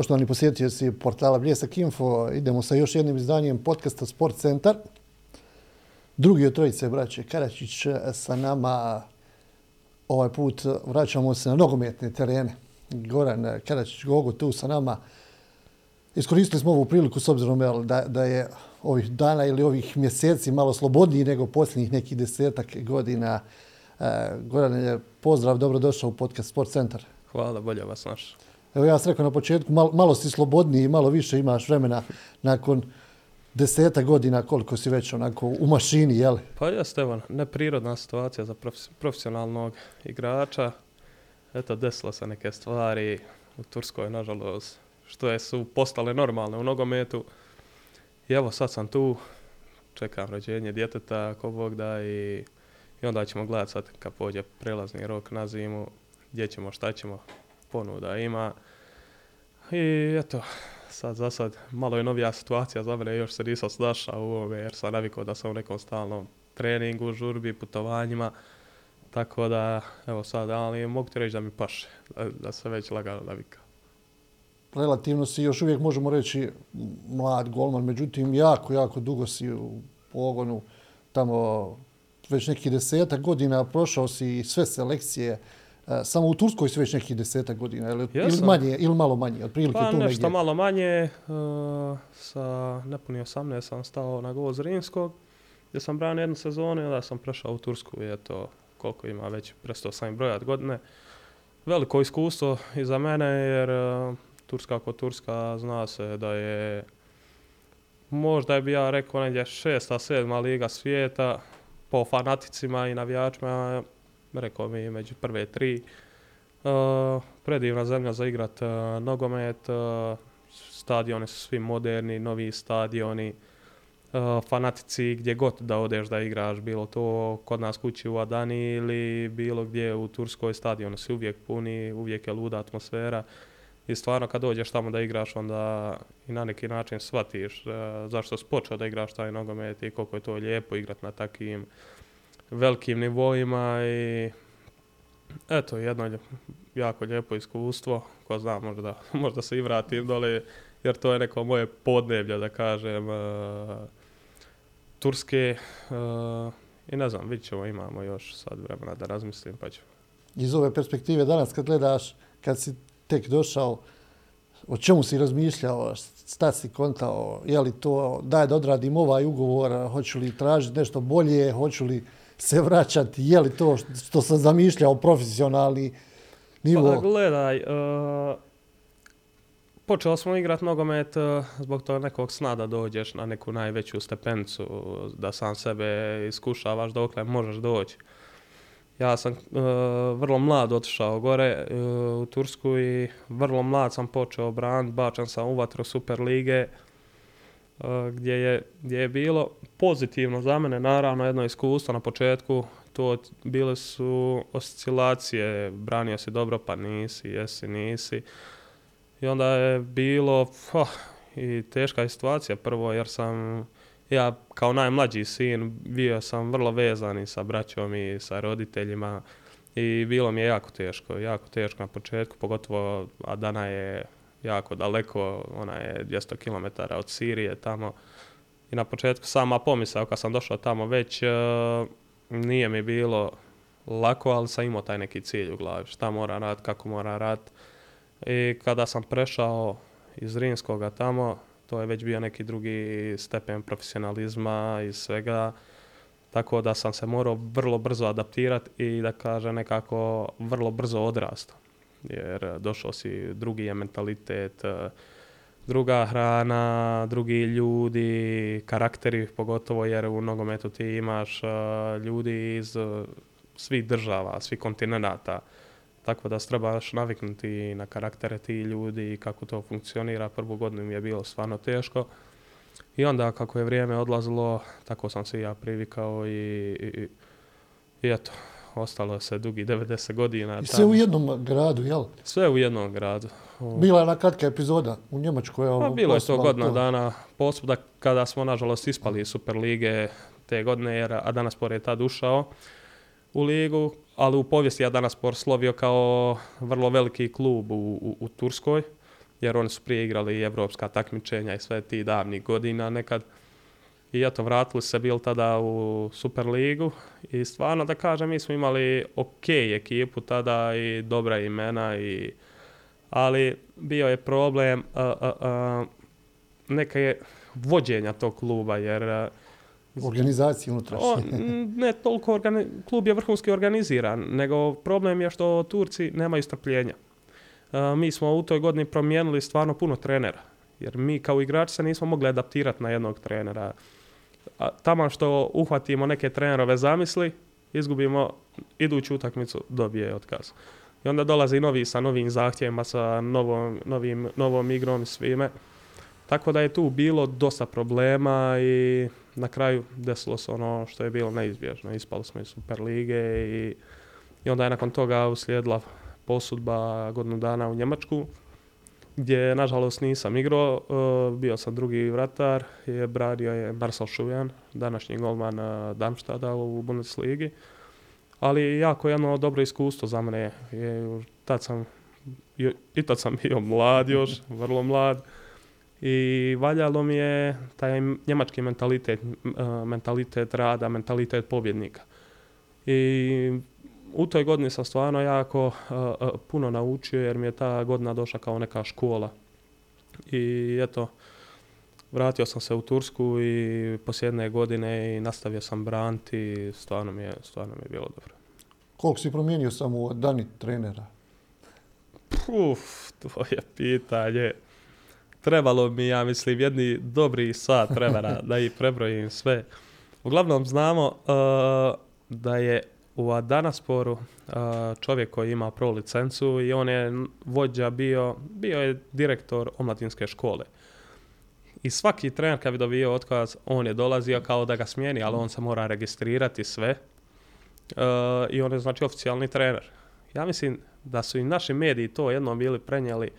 Poštovani posjetioci portala Bljesak Info, idemo sa još jednim izdanjem podcasta Sport Centar. Drugi od trojice, braće Karačić, sa nama ovaj put vraćamo se na nogometne terene. Goran Karačić Gogo tu sa nama. Iskoristili smo ovu priliku s obzirom da, da je ovih dana ili ovih mjeseci malo slobodniji nego posljednjih nekih desetak godina. E, Goran, pozdrav, dobrodošao u podcast Sport Centar. Hvala, bolje vas naš. Evo ja sam rekao na početku, malo, malo si slobodniji, malo više imaš vremena nakon deseta godina koliko si već onako u mašini, jel? Pa jeste, evo, neprirodna situacija za profesionalnog igrača. Eto, desilo se neke stvari u Turskoj, nažalost, što su postale normalne u nogometu. I evo, sad sam tu, čekam rođenje djeteta, ako Bog da, i, i onda ćemo gledati sad kad pođe prelazni rok na zimu, gdje ćemo, šta ćemo, ponuda ima. I eto, sad za sad malo je novija situacija za mene, još se nisam snašao u ovome jer sam navikao da sam u nekom stalnom treningu, žurbi, putovanjima. Tako da, evo sad, ali mogu ti reći da mi paše, da, se već lagano navikao. Relativno si još uvijek možemo reći mlad golman, međutim jako, jako dugo si u pogonu, tamo već nekih desetak godina prošao si sve selekcije, samo u Turskoj si već nekih desetak godina, ili, ili, manje, ili malo manje, otprilike pa, tu nešto negdje. malo manje, uh, sa nepuni 18 sam stao na gol Zrinskog, gdje sam branio jednu sezonu i onda sam prešao u Tursku i eto koliko ima već, prestao sam brojat godine. Veliko iskustvo i za mene jer uh, Turska ako Turska zna se da je možda bi ja rekao negdje šesta, sedma liga svijeta po fanaticima i navijačima rekao mi među prve tri. Uh, predivna zemlja za igrat uh, nogomet, uh, stadioni su svi moderni, novi stadioni, fanatici gdje god da odeš da igraš, bilo to kod nas kući u Adani ili bilo gdje u Turskoj stadionu si uvijek puni, uvijek je luda atmosfera i stvarno kad dođeš tamo da igraš onda i na neki način shvatiš zašto si počeo da igraš taj nogomet i koliko je to lijepo igrat na takvim velikim nivoima i eto, jedno jako lijepo iskustvo, ko zna, možda, možda se i vratim dole, jer to je neko moje podneblje, da kažem, uh, Turske, uh, i ne znam, vidit ćemo, imamo još sad vremena da razmislim, pa ću. Iz ove perspektive danas kad gledaš, kad si tek došao, o čemu si razmišljao, šta si kontao, je li to, daj da odradim ovaj ugovor, hoću li tražiti nešto bolje, hoću li se vraćati, je li to što sam zamišljao profesionalni nivo? Pa gledaj, uh, počeo smo igrati nogomet uh, zbog toga nekog sna da dođeš na neku najveću stepencu, da sam sebe iskušavaš dokle možeš doći. Ja sam uh, vrlo mlad otišao gore u Tursku i vrlo mlad sam počeo braniti, bačan sam u vatru Super lige gdje je, gdje je bilo pozitivno za mene, naravno jedno iskustvo na početku, to bile su oscilacije, branio si dobro pa nisi, jesi, nisi. I onda je bilo oh, i teška situacija prvo jer sam ja kao najmlađi sin bio sam vrlo vezan i sa braćom i sa roditeljima i bilo mi je jako teško, jako teško na početku, pogotovo a dana je jako daleko, ona je 200 km od Sirije tamo. I na početku sama pomisao kad sam došao tamo već, e, nije mi bilo lako, ali sam imao taj neki cilj u glavi, šta mora raditi, kako mora raditi. I kada sam prešao iz Rimskoga tamo, to je već bio neki drugi stepen profesionalizma i svega. Tako da sam se morao vrlo brzo adaptirati i da kaže nekako vrlo brzo odrastao jer e, došao si, drugi je mentalitet, e, druga hrana, drugi ljudi, karakteri pogotovo jer u nogometu ti imaš e, ljudi iz svih država, svih kontinenata. Tako da se trebaš naviknuti na karaktere ti ljudi i kako to funkcionira. Prvu godinu mi je bilo stvarno teško. I onda kako je vrijeme odlazilo, tako sam se ja privikao i, i, i eto, ostalo se dugi 90 godina. I sve u jednom gradu, jel? Sve u jednom gradu. Bila je na kratka epizoda u Njemačkoj. Pa, bilo je to godina dana posvuda kada smo nažalost ispali Super lige te godine, jer Adanaspor je tad ušao u ligu, ali u povijesti Adanaspor slovio kao vrlo veliki klub u, u, u Turskoj jer oni su prije igrali i evropska takmičenja i sve ti davnih godina nekad. I eto, vratili se bil tada u Superligu i stvarno da kažem, mi smo imali ok ekipu tada i dobra imena i ali bio je problem uh, uh, uh, neke vođenja tog kluba jer uh, Organizacije unutrašnje. ne toliko organi- klub je vrhunski organiziran, nego problem je što Turci nemaju strpljenja. Mi smo u toj godini promijenili stvarno puno trenera, jer mi kao igrači se nismo mogli adaptirati na jednog trenera. Tamo što uhvatimo neke trenerove zamisli, izgubimo iduću utakmicu, dobije otkaz. I onda dolazi novi sa novim zahtjevima, sa novom, novim, novom igrom i svime. Tako da je tu bilo dosta problema i na kraju desilo se ono što je bilo neizbježno. Ispali smo iz Super lige i, i onda je nakon toga uslijedila posudba godinu dana u Njemačku gdje nažalost nisam igrao, e, bio sam drugi vratar, je bradio je Marcel Šujan, današnji golman e, Darmstada u Bundesligi. Ali jako jedno dobro iskustvo za mene. Je, tad sam, i, tad sam bio mlad još, vrlo mlad. I valjalo mi je taj njemački mentalitet, e, mentalitet rada, mentalitet pobjednika. I u toj godini sam stvarno jako uh, uh, puno naučio jer mi je ta godina došla kao neka škola. I eto, vratio sam se u Tursku i poslije jedne godine i nastavio sam braniti i stvarno mi je, stvarno mi je bilo dobro. Koliko si promijenio samo od dani trenera? Uf, tvoje pitanje. Trebalo mi, ja mislim, jedni dobri sat vremena da ih prebrojim sve. Uglavnom znamo uh, da je u Adanasporu uh, čovjek koji ima pro licencu i on je vođa bio, bio je direktor omladinske škole. I svaki trener kad bi dobio otkaz, on je dolazio kao da ga smijeni, ali on se mora registrirati sve. I on je znači oficijalni trener. Ja mislim da su i naši mediji to jednom bili prenijeli,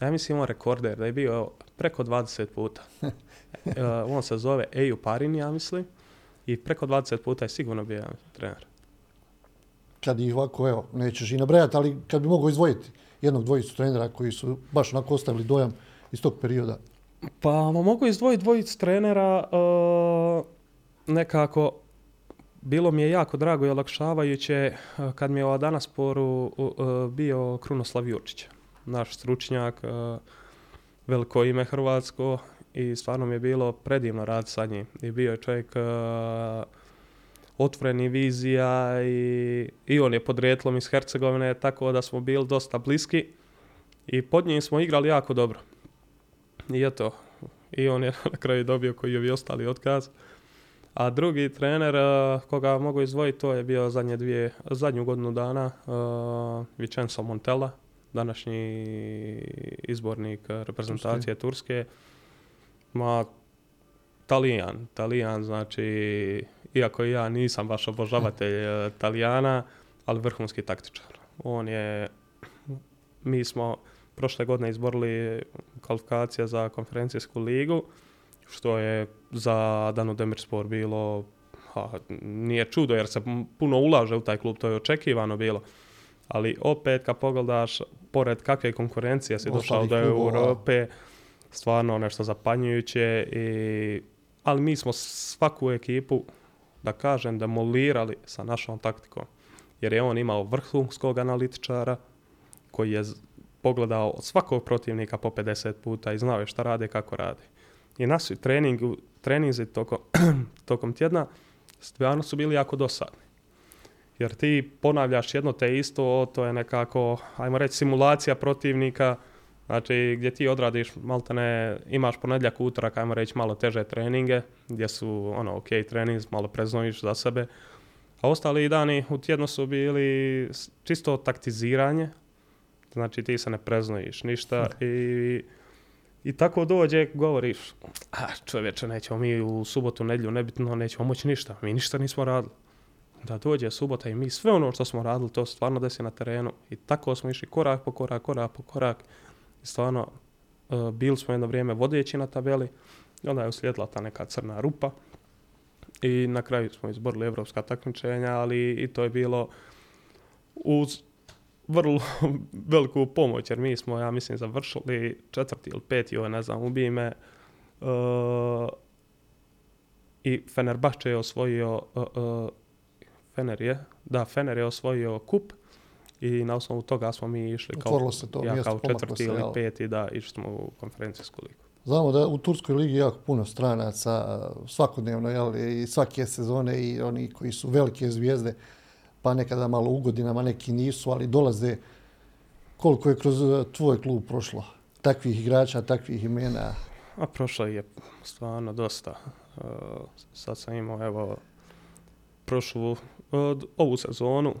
ja mislim on rekorder, da je bio preko 20 puta. Uh, on se zove Eju Parin, ja mislim, i preko 20 puta je sigurno bio trener. Kad ih ovako, evo, nećeš i nabrajati, ali kad bi mogao izdvojiti jednog dvojicu trenera koji su baš onako ostavili dojam iz tog perioda. Pa mo- mogu izdvojiti dvojicu trenera, uh, nekako bilo mi je jako drago i olakšavajuće uh, kad mi je u Adanasporu uh, uh, bio Krunoslav Jurčić, naš stručnjak, veliko ime Hrvatsko i stvarno mi je bilo predivno rad sa njim. I bio je čovjek otvoreni vizija i, i on je podrijetlom iz Hercegovine, tako da smo bili dosta bliski i pod njim smo igrali jako dobro. I eto, i on je na kraju dobio koji je ostali otkaz. A drugi trener uh, koga mogu izdvojiti, to je bio zadnje dvije, zadnju godinu dana, uh, Vincenzo Montella, današnji izbornik uh, reprezentacije Turske. Ma, Talijan, Talijan, znači, iako ja nisam baš obožavatelj uh, Talijana, ali vrhunski taktičar. On je, mi smo prošle godine izborili kvalifikacije za konferencijsku ligu, što je za Danu Demirspor bilo, ha, nije čudo jer se puno ulaže u taj klub, to je očekivano bilo. Ali opet kad pogledaš, pored kakve konkurencije si došao do. Europe, stvarno nešto zapanjujuće. I, ali mi smo svaku ekipu, da kažem, demolirali sa našom taktikom. Jer je on imao vrhunskog analitičara koji je pogledao od svakog protivnika po 50 puta i znao je šta rade, kako rade. I naši treningu, treninzi tokom, tokom tjedna stvarno su bili jako dosadni. Jer ti ponavljaš jedno te isto, to je nekako, ajmo reći, simulacija protivnika, znači gdje ti odradiš, maltene, imaš ponedjeljak, utorak, ajmo reći, malo teže treninge, gdje su, ono, ok, trening, malo preznojiš za sebe, a ostali dani u tjednu su bili čisto taktiziranje, znači ti se ne preznojiš ništa i, i tako dođe, govoriš, a čovječe, nećemo mi u subotu, nedjelju, nebitno, nećemo moći ništa, mi ništa nismo radili. Da dođe subota i mi sve ono što smo radili, to stvarno desi na terenu i tako smo išli korak po korak, korak po korak stvarno uh, bili smo jedno vrijeme vodeći na tabeli onda je uslijedila ta neka crna rupa i na kraju smo izborili evropska takmičenja, ali i to je bilo uz vrlo veliku pomoć, jer mi smo, ja mislim, završili četvrti ili peti, ovo ne znam, ubije me. Uh, I Fenerbahče je osvojio, uh, Fener je, da, Fener je osvojio kup i na osnovu toga smo mi išli kao, Otvorilo se to ja, mjesto, kao četvrti ili jel? peti, da, išli smo u konferencijsku ligu. Znamo da u Turskoj ligi jako puno stranaca svakodnevno, jel, i svake sezone i oni koji su velike zvijezde, pa nekada malo u godinama, neki nisu, ali dolaze koliko je kroz eh, tvoj klub prošlo takvih igrača, takvih imena. A prošlo je stvarno dosta. Uh, sad sam imao, evo, prošlu, od, ovu sezonu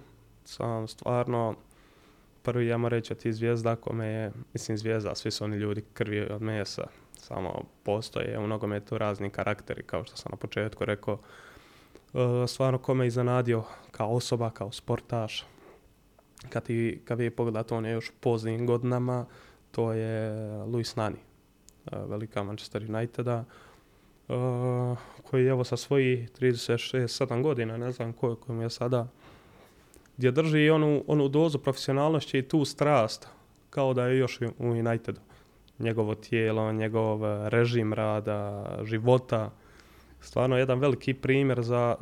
sam stvarno prvi, ja moram reći, tih zvijezda kome je, mislim zvijezda, svi su oni ljudi krvi od mesa, samo postoje u nogometu razni karakteri, kao što sam na početku rekao. Uh, stvarno kome je iznenadio kao osoba, kao sportaš. Kad, ti, kad vi pogledate, on je još poznim godinama, to je Luis Nani, uh, velika Manchester Uniteda, uh, koji evo sa svojih 36-7 godina, ne znam koliko mu je sada, gdje drži onu, onu dozu profesionalnošći i tu strast, kao da je još u Unitedu. Njegovo tijelo, njegov režim rada, života, stvarno jedan veliki primjer za,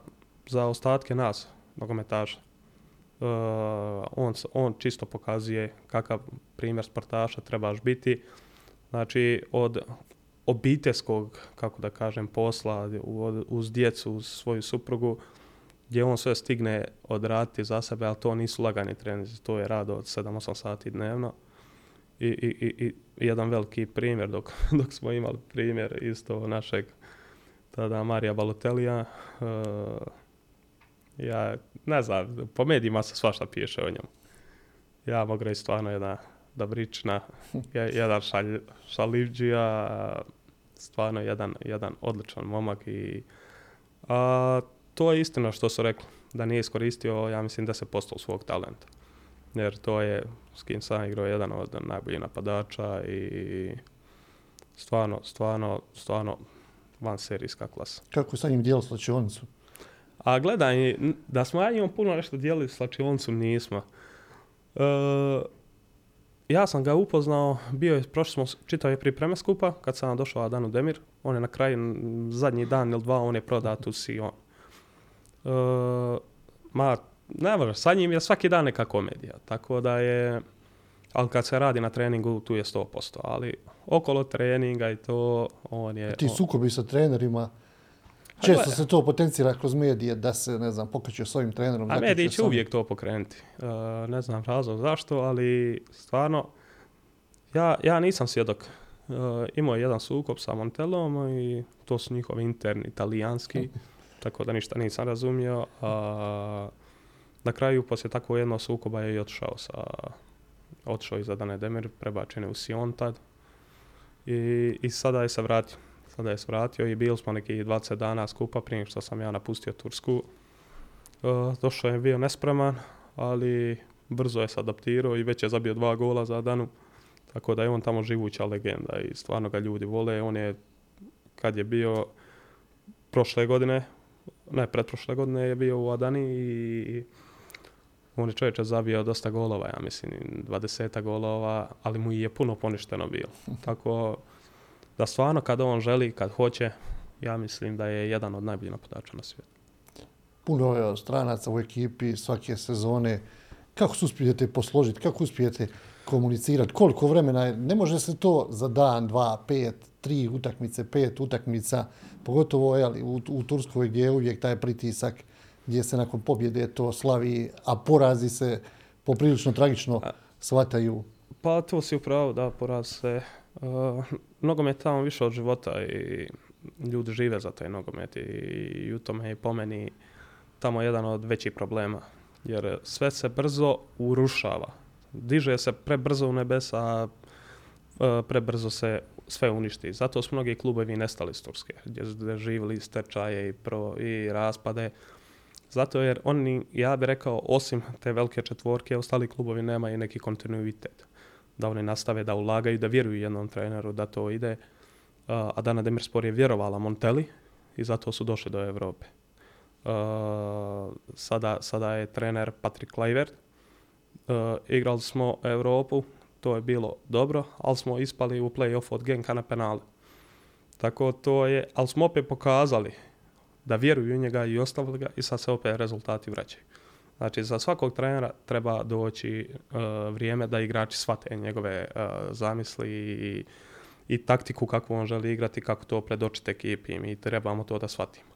za ostatke nas, nogometaša. Uh, on, on čisto pokazuje kakav primjer sportaša trebaš biti. Znači, od obiteljskog, kako da kažem, posla, uz djecu, uz svoju suprugu, gdje on sve stigne odraditi za sebe, ali to nisu lagani treninzi, to je rad od 7-8 sati dnevno. I, i, i, i jedan veliki primjer, dok, dok smo imali primjer isto našeg tada Marija Balotelija, uh, ja ne znam, po medijima se svašta piše o njemu. Ja mogu reći stvarno jedna dobrična, je- jedan šalj, šalivđija, stvarno jedan, jedan odličan momak i a, to je istina što su rekli, da nije iskoristio, ja mislim, 10% svog talenta. Jer to je, s kim sam igrao, jedan od najboljih napadača i stvarno, stvarno, stvarno van serijska klasa. Kako sa njim dijelo slačionicu? A gledaj, da smo ja njemu puno nešto dijelili s slačioncem, nismo. E, ja sam ga upoznao, bio je, prošli smo, je pripreme skupa, kad sam došao Adan u Demir. On je na kraju, zadnji dan ili dva, on je prodat u Sion. E, ma, ne može, sa njim je svaki dan neka komedija, tako da je, ali kad se radi na treningu, tu je 100%, ali okolo treninga i to, on je... Ti on- sukobi sa trenerima, A često gleda. se to potencira kroz medije da se, ne znam, pokreće s ovim trenerom. A mediji će uvijek to pokrenuti. E, ne znam razlog zašto, ali stvarno, ja, ja nisam svjedok. E, imao je jedan sukob sa Montelom i to su njihovi interni italijanski, tako da ništa nisam razumio. A, na kraju, poslije tako jednog sukoba je i otišao sa otišao iz Adane Demir, prebačen je u Sion tad. I, I sada je se vratio. Sada je se vratio i bili smo nekih 20 dana skupa prije što sam ja napustio Tursku. Uh, došao je bio nespreman, ali brzo je se adaptirao i već je zabio dva gola za danu. Tako da je on tamo živuća legenda i stvarno ga ljudi vole. On je, kad je bio prošle godine, ne, pretprošle godine je bio u Adani i on je čovječe zabio dosta golova, ja mislim, 20 golova, ali mu je puno poništeno bilo. Tako da stvarno kad on želi, kad hoće, ja mislim da je jedan od najboljih napadača na svijetu. Puno je stranaca u ekipi svake sezone. Kako se uspijete posložiti, kako uspijete komunicirati, koliko vremena je, ne može se to za dan, dva, pet, tri utakmice, pet utakmica, pogotovo jeli, u, u Turskoj gdje je uvijek taj pritisak, gdje se nakon pobjede to slavi, a porazi se poprilično tragično shvataju. Pa to si upravo, da, poraz se. Uh, nogomet tamo više od života i ljudi žive za taj nogomet i, i u tome je po meni tamo jedan od većih problema. Jer sve se brzo urušava. Diže se prebrzo u nebesa, a uh, prebrzo se sve uništi. Zato su mnogi klubovi nestali iz Turske, gdje su živjeli stečaje i, pro, i raspade. Zato jer oni, ja bih rekao, osim te velike četvorke, ostali klubovi nemaju neki kontinuitet. Da oni nastave da ulagaju, da vjeruju jednom treneru da to ide. A Dana Demirspor je vjerovala Monteli i zato su došli do Europe. Sada, sada je trener Patrick Kluivert igrali smo Europu, to je bilo dobro, ali smo ispali u play-off od Genka na penale. Tako to je, ali smo opet pokazali da vjeruju u njega i ostavili ga i sad se opet rezultati vraćaju. Znači, za svakog trenera treba doći vrijeme da igrači shvate njegove zamisli i, i taktiku kako on želi igrati, kako to predočiti ekipi i trebamo to da shvatimo.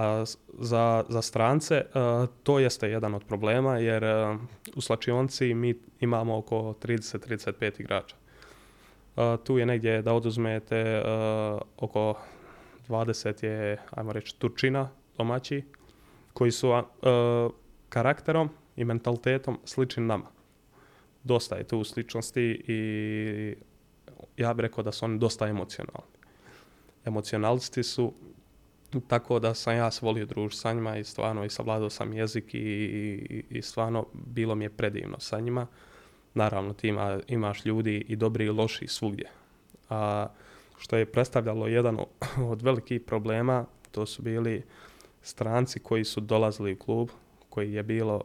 A za, za strance e, to jeste jedan od problema jer e, u slačionci mi imamo oko 30-35 igrača. E, tu je negdje da oduzmete oko 20 je, ajmo reći, Turčina, domaći, koji su karakterom i mentalitetom slični nama. Dosta je tu sličnosti i ja bih rekao da su oni dosta emocionalni. Emocionalisti su tako da sam ja se volio družiti sa njima i stvarno i savladao sam jezik i, i, i stvarno bilo mi je predivno sa njima. Naravno ti ima, imaš ljudi i dobri i loši svugdje. A što je predstavljalo jedan od velikih problema, to su bili stranci koji su dolazili u klub, koji je bilo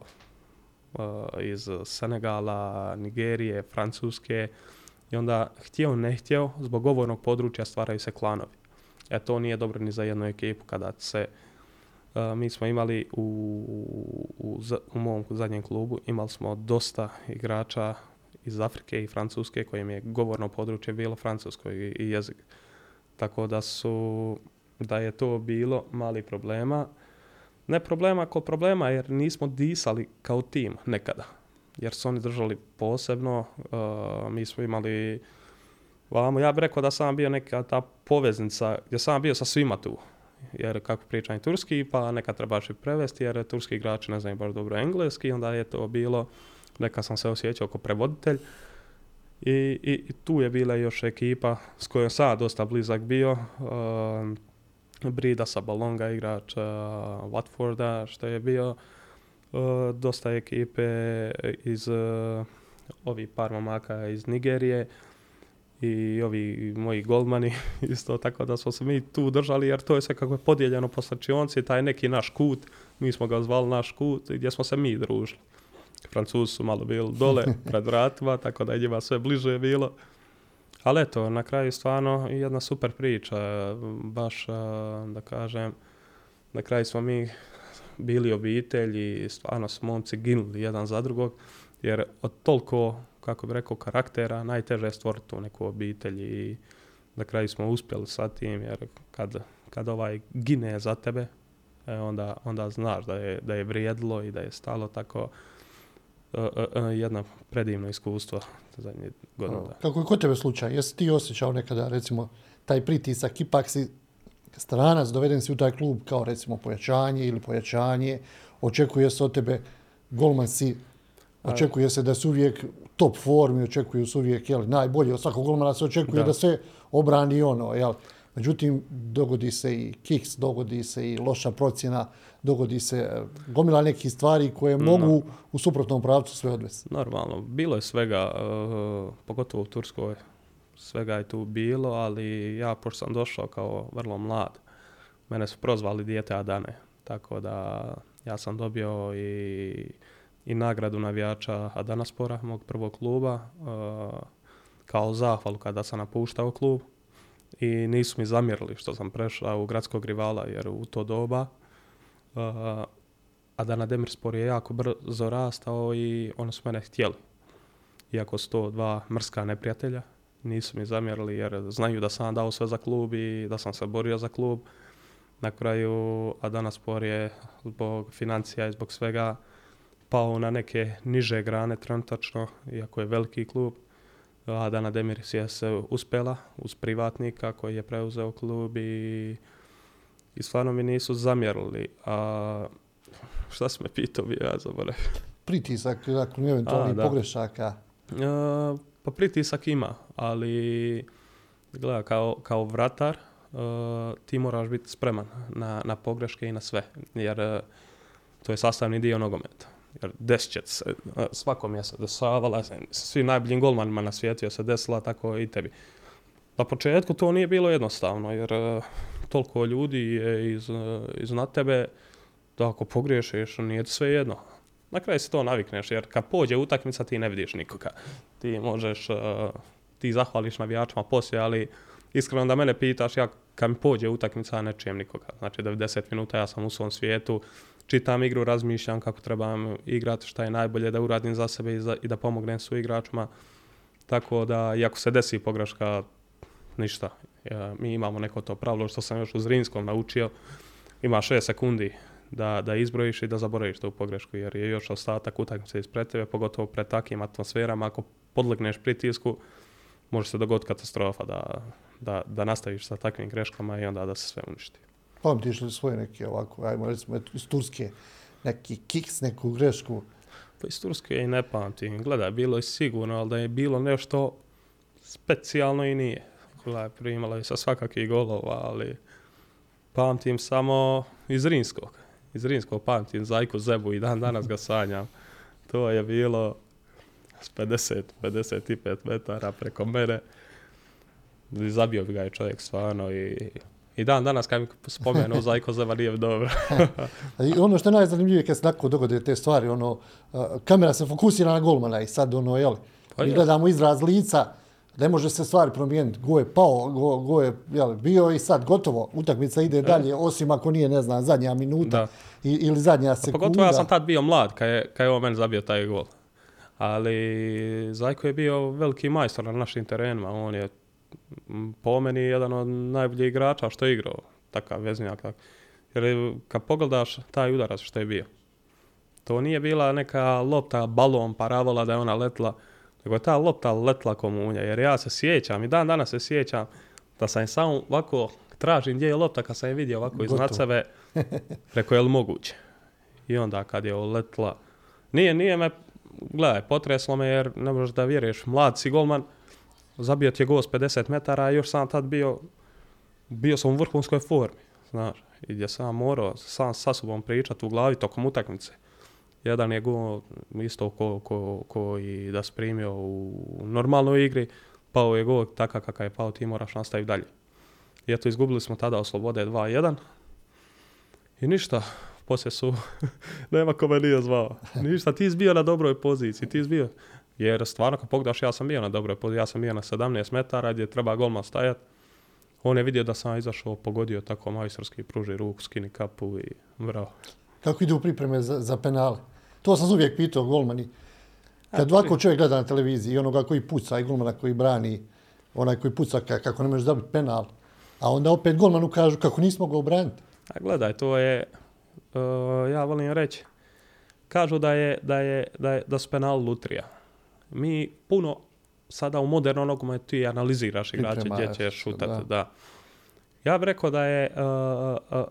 uh, iz Senegala, Nigerije, Francuske i onda htio ne htio, zbog govornog područja stvaraju se klanovi. E to nije dobro ni za jednu ekipu kada se Uh, mi smo imali u, u, u mom zadnjem klubu, imali smo dosta igrača iz Afrike i Francuske kojim je govorno područje bilo francusko i, i jezik. Tako da su, da je to bilo mali problema. Ne problema kod problema jer nismo disali kao tim nekada. Jer su oni držali posebno. Uh, mi smo imali Vamo, ja bih rekao da sam bio neka ta poveznica, gdje sam bio sa svima tu. Jer kako pričam turski, pa neka trebaš i prevesti, jer turski igrači ne znaju baš dobro engleski, onda je to bilo, neka sam se osjećao kao prevoditelj. I, i, i tu je bila još ekipa s kojom sam dosta blizak bio. Uh, Brida Sabalonga, igrač uh, Watforda, što je bio uh, dosta ekipe iz uh, ovih par momaka iz Nigerije i ovi moji golmani isto tako da smo se mi tu držali jer to je sve kako je podijeljeno po slačionci, taj neki naš kut, mi smo ga zvali naš kut gdje smo se mi družili. Francuzi su malo bili dole pred vratima, tako da je njima sve bliže bilo. Ali eto, na kraju stvarno jedna super priča, baš da kažem, na kraju smo mi bili obitelji, stvarno smo momci ginuli jedan za drugog, jer od toliko kako bi rekao, karaktera, najteže je stvoriti tu neku obitelj i na kraju smo uspjeli sa tim, jer kad, kad ovaj gine za tebe, e, onda, onda znaš da je, da je vrijedilo i da je stalo tako uh, uh, jedno predivno iskustvo zadnje godine. Kako je kod tebe slučaj? Jesi ti osjećao nekada, recimo, taj pritisak, ipak si stranac, doveden si u taj klub kao recimo pojačanje ili pojačanje, očekuje se od tebe, golman si, očekuje se da si uvijek top formi, očekuju se uvijek jel, najbolje. Od svakog golmana se očekuje da, da se obrani ono. Jel. Međutim, dogodi se i kiks, dogodi se i loša procjena, dogodi se e, gomila nekih stvari koje mogu u suprotnom pravcu sve odvesti. Normalno, bilo je svega, uh, pogotovo u Turskoj, svega je tu bilo, ali ja, pošto sam došao kao vrlo mlad, mene su prozvali dijete Adane, tako da ja sam dobio i i nagradu navijača Adanaspora, mog prvog kluba, uh, kao zahvalu kada sam napuštao klub. I nisu mi zamjerili što sam prešao u gradskog rivala, jer u to doba uh, Adana Demirspor je jako brzo rastao i oni su mene htjeli. Iako su to dva mrska neprijatelja, nisu mi zamjerili jer znaju da sam dao sve za klub i da sam se borio za klub. Na kraju Adana Spor je zbog financija i zbog svega pao na neke niže grane trenutačno, iako je veliki klub. A Dana Demiris je se uspjela uz privatnika koji je preuzeo klub i, i stvarno mi nisu zamjerili. A šta si me pitao bi ja zaboravio? Pritisak, dakle, eventualnih pogrešaka. A, pa pritisak ima, ali gleda, kao, kao vratar uh, ti moraš biti spreman na, na pogreške i na sve, jer uh, to je sastavni dio nogometa jer desit će se, svakom je se desavala, svi najboljim golmanima na svijetu je se desila, tako i tebi. Na početku to nije bilo jednostavno, jer uh, toliko ljudi je iz, uh, iznad tebe, da ako pogriješiš, nije sve jedno. na kraju se to navikneš, jer kad pođe utakmica ti ne vidiš nikoga. Ti možeš, uh, ti zahvališ navijačima poslije, ali iskreno da mene pitaš, ja kad mi pođe utakmica ne čujem nikoga. Znači 90 minuta ja sam u svom svijetu, čitam igru, razmišljam kako trebam igrati, šta je najbolje da uradim za sebe i, za, i da pomognem su igračima. Tako da, i ako se desi pogreška, ništa. Ja, mi imamo neko to pravilo što sam još u Zrinskom naučio. Ima 6 sekundi da, da izbrojiš i da zaboraviš tu pogrešku, jer je još ostatak utakmice ispred tebe, pogotovo pred takvim atmosferama. Ako podlegneš pritisku, može se dogoditi katastrofa da, da, da nastaviš sa takvim greškama i onda da se sve uništi. Pamtiš li svoje neke ovako, ajmo recimo iz Turske, neki kiks, neku grešku? Pa iz Turske i ne pamtim. Gledaj, bilo je sigurno, ali da je bilo nešto specijalno i nije. Gledaj, primalo je sa svakakih golova, ali pamtim samo iz Rinskog. Iz Rinskog pamtim Zajko Zebu i dan danas ga sanjam. To je bilo s 50, 55 metara preko mene. Zabio bi ga je čovjek stvarno i i dan danas kad mi spomenu Zajko Zeva nije dobro. I ono što je najzanimljivije kad se tako dogode te stvari, ono, kamera se fokusira na golmana i sad ono, jel, pa mi gledamo izraz lica, ne može se stvari promijeniti. Go je pao, go, go je jel, bio i sad gotovo. Utakmica ide e. dalje, osim ako nije, ne znam, zadnja minuta da. I, ili zadnja sekunda. Pa pogotovo ja sam tad bio mlad kad je, kad je on meni zabio taj gol. Ali Zajko je bio veliki majstor na našim terenima. On je po meni jedan od najboljih igrača što je igrao takav veznjak. Jer kad pogledaš taj udarac što je bio, to nije bila neka lopta, balon, paravola da je ona letla, nego je ta lopta letla komunja. Jer ja se sjećam i dan danas se sjećam da sam samo ovako tražim gdje je lopta kad sam je vidio ovako iznad sebe, rekao je li moguće. I onda kad je letla, nije, nije me, gledaj, potreslo me jer ne možeš da vjeruješ, mlad si golman, zabio ti je gost 50 metara, a još sam tad bio, bio sam u vrhunskoj formi, znaš, i gdje sam morao sam sa sobom pričati u glavi tokom utakmice. Jedan je go isto ko, ko, ko i da sprimio u normalnoj igri, pao je go takav kakav je pao, ti moraš nastaviti dalje. I eto, izgubili smo tada oslobode 2-1. I ništa, poslije su, nema kome nije zvao. Ništa, ti bio na dobroj poziciji, ti bio. Jer stvarno kad pogledaš ja sam bio na dobroj poziciji, ja sam bio na 17 metara gdje treba golman stajat. On je vidio da sam izašao, pogodio tako majstorski, pruži ruku, skini kapu i bravo. Kako idu pripreme za, za penale? To sam uvijek pitao golmani. Kad ovako čovjek gleda na televiziji i onoga koji puca i golmana koji brani, onaj koji puca kako ne možeš dobiti penal, a onda opet golmanu kažu kako nismo ga obraniti. A gledaj, to je, uh, ja volim reći, kažu da je, da je, da je, da su penal lutrija mi puno sada u modernom nogometu ti analiziraš igrače gdje će šutati. Da. da. Ja bih rekao da je uh, uh,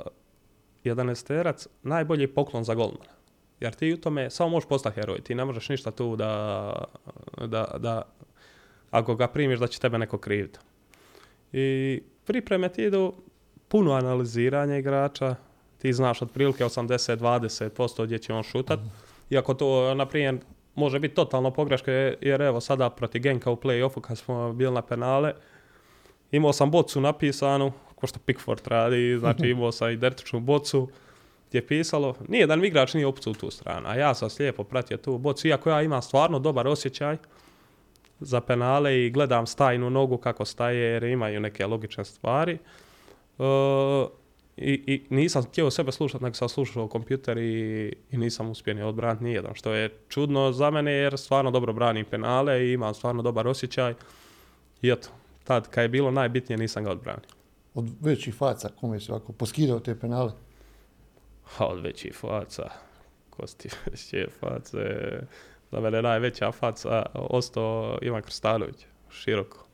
jedan esterac najbolji poklon za golmana. Jer ti u tome samo možeš postati heroj. Ti ne možeš ništa tu da, da, da ako ga primiš da će tebe neko kriviti. I pripreme ti idu puno analiziranja igrača. Ti znaš otprilike 80-20% gdje će on šutat. Mm. Iako to, na primjer, može biti totalno pogreška jer evo sada proti Genka u play-offu kad smo bili na penale imao sam bocu napisanu ko što Pickford radi, znači imao sam identičnu bocu gdje je pisalo, nijedan igrač nije opcu u tu stranu, a ja sam slijepo pratio tu bocu, iako ja imam stvarno dobar osjećaj za penale i gledam stajnu nogu kako staje jer imaju neke logične stvari. Uh, i, i nisam htio sebe slušati, nego sam slušao kompjuter i, i nisam uspio ni odbraniti nijedan, što je čudno za mene jer stvarno dobro branim penale i imam stvarno dobar osjećaj. I eto, tad kad je bilo najbitnije nisam ga odbranio. Od većih faca, kome si ovako poskidao te penale? Ha, od većih faca, kosti veće face, za mene najveća faca ostao Ivan Krstanović, široko.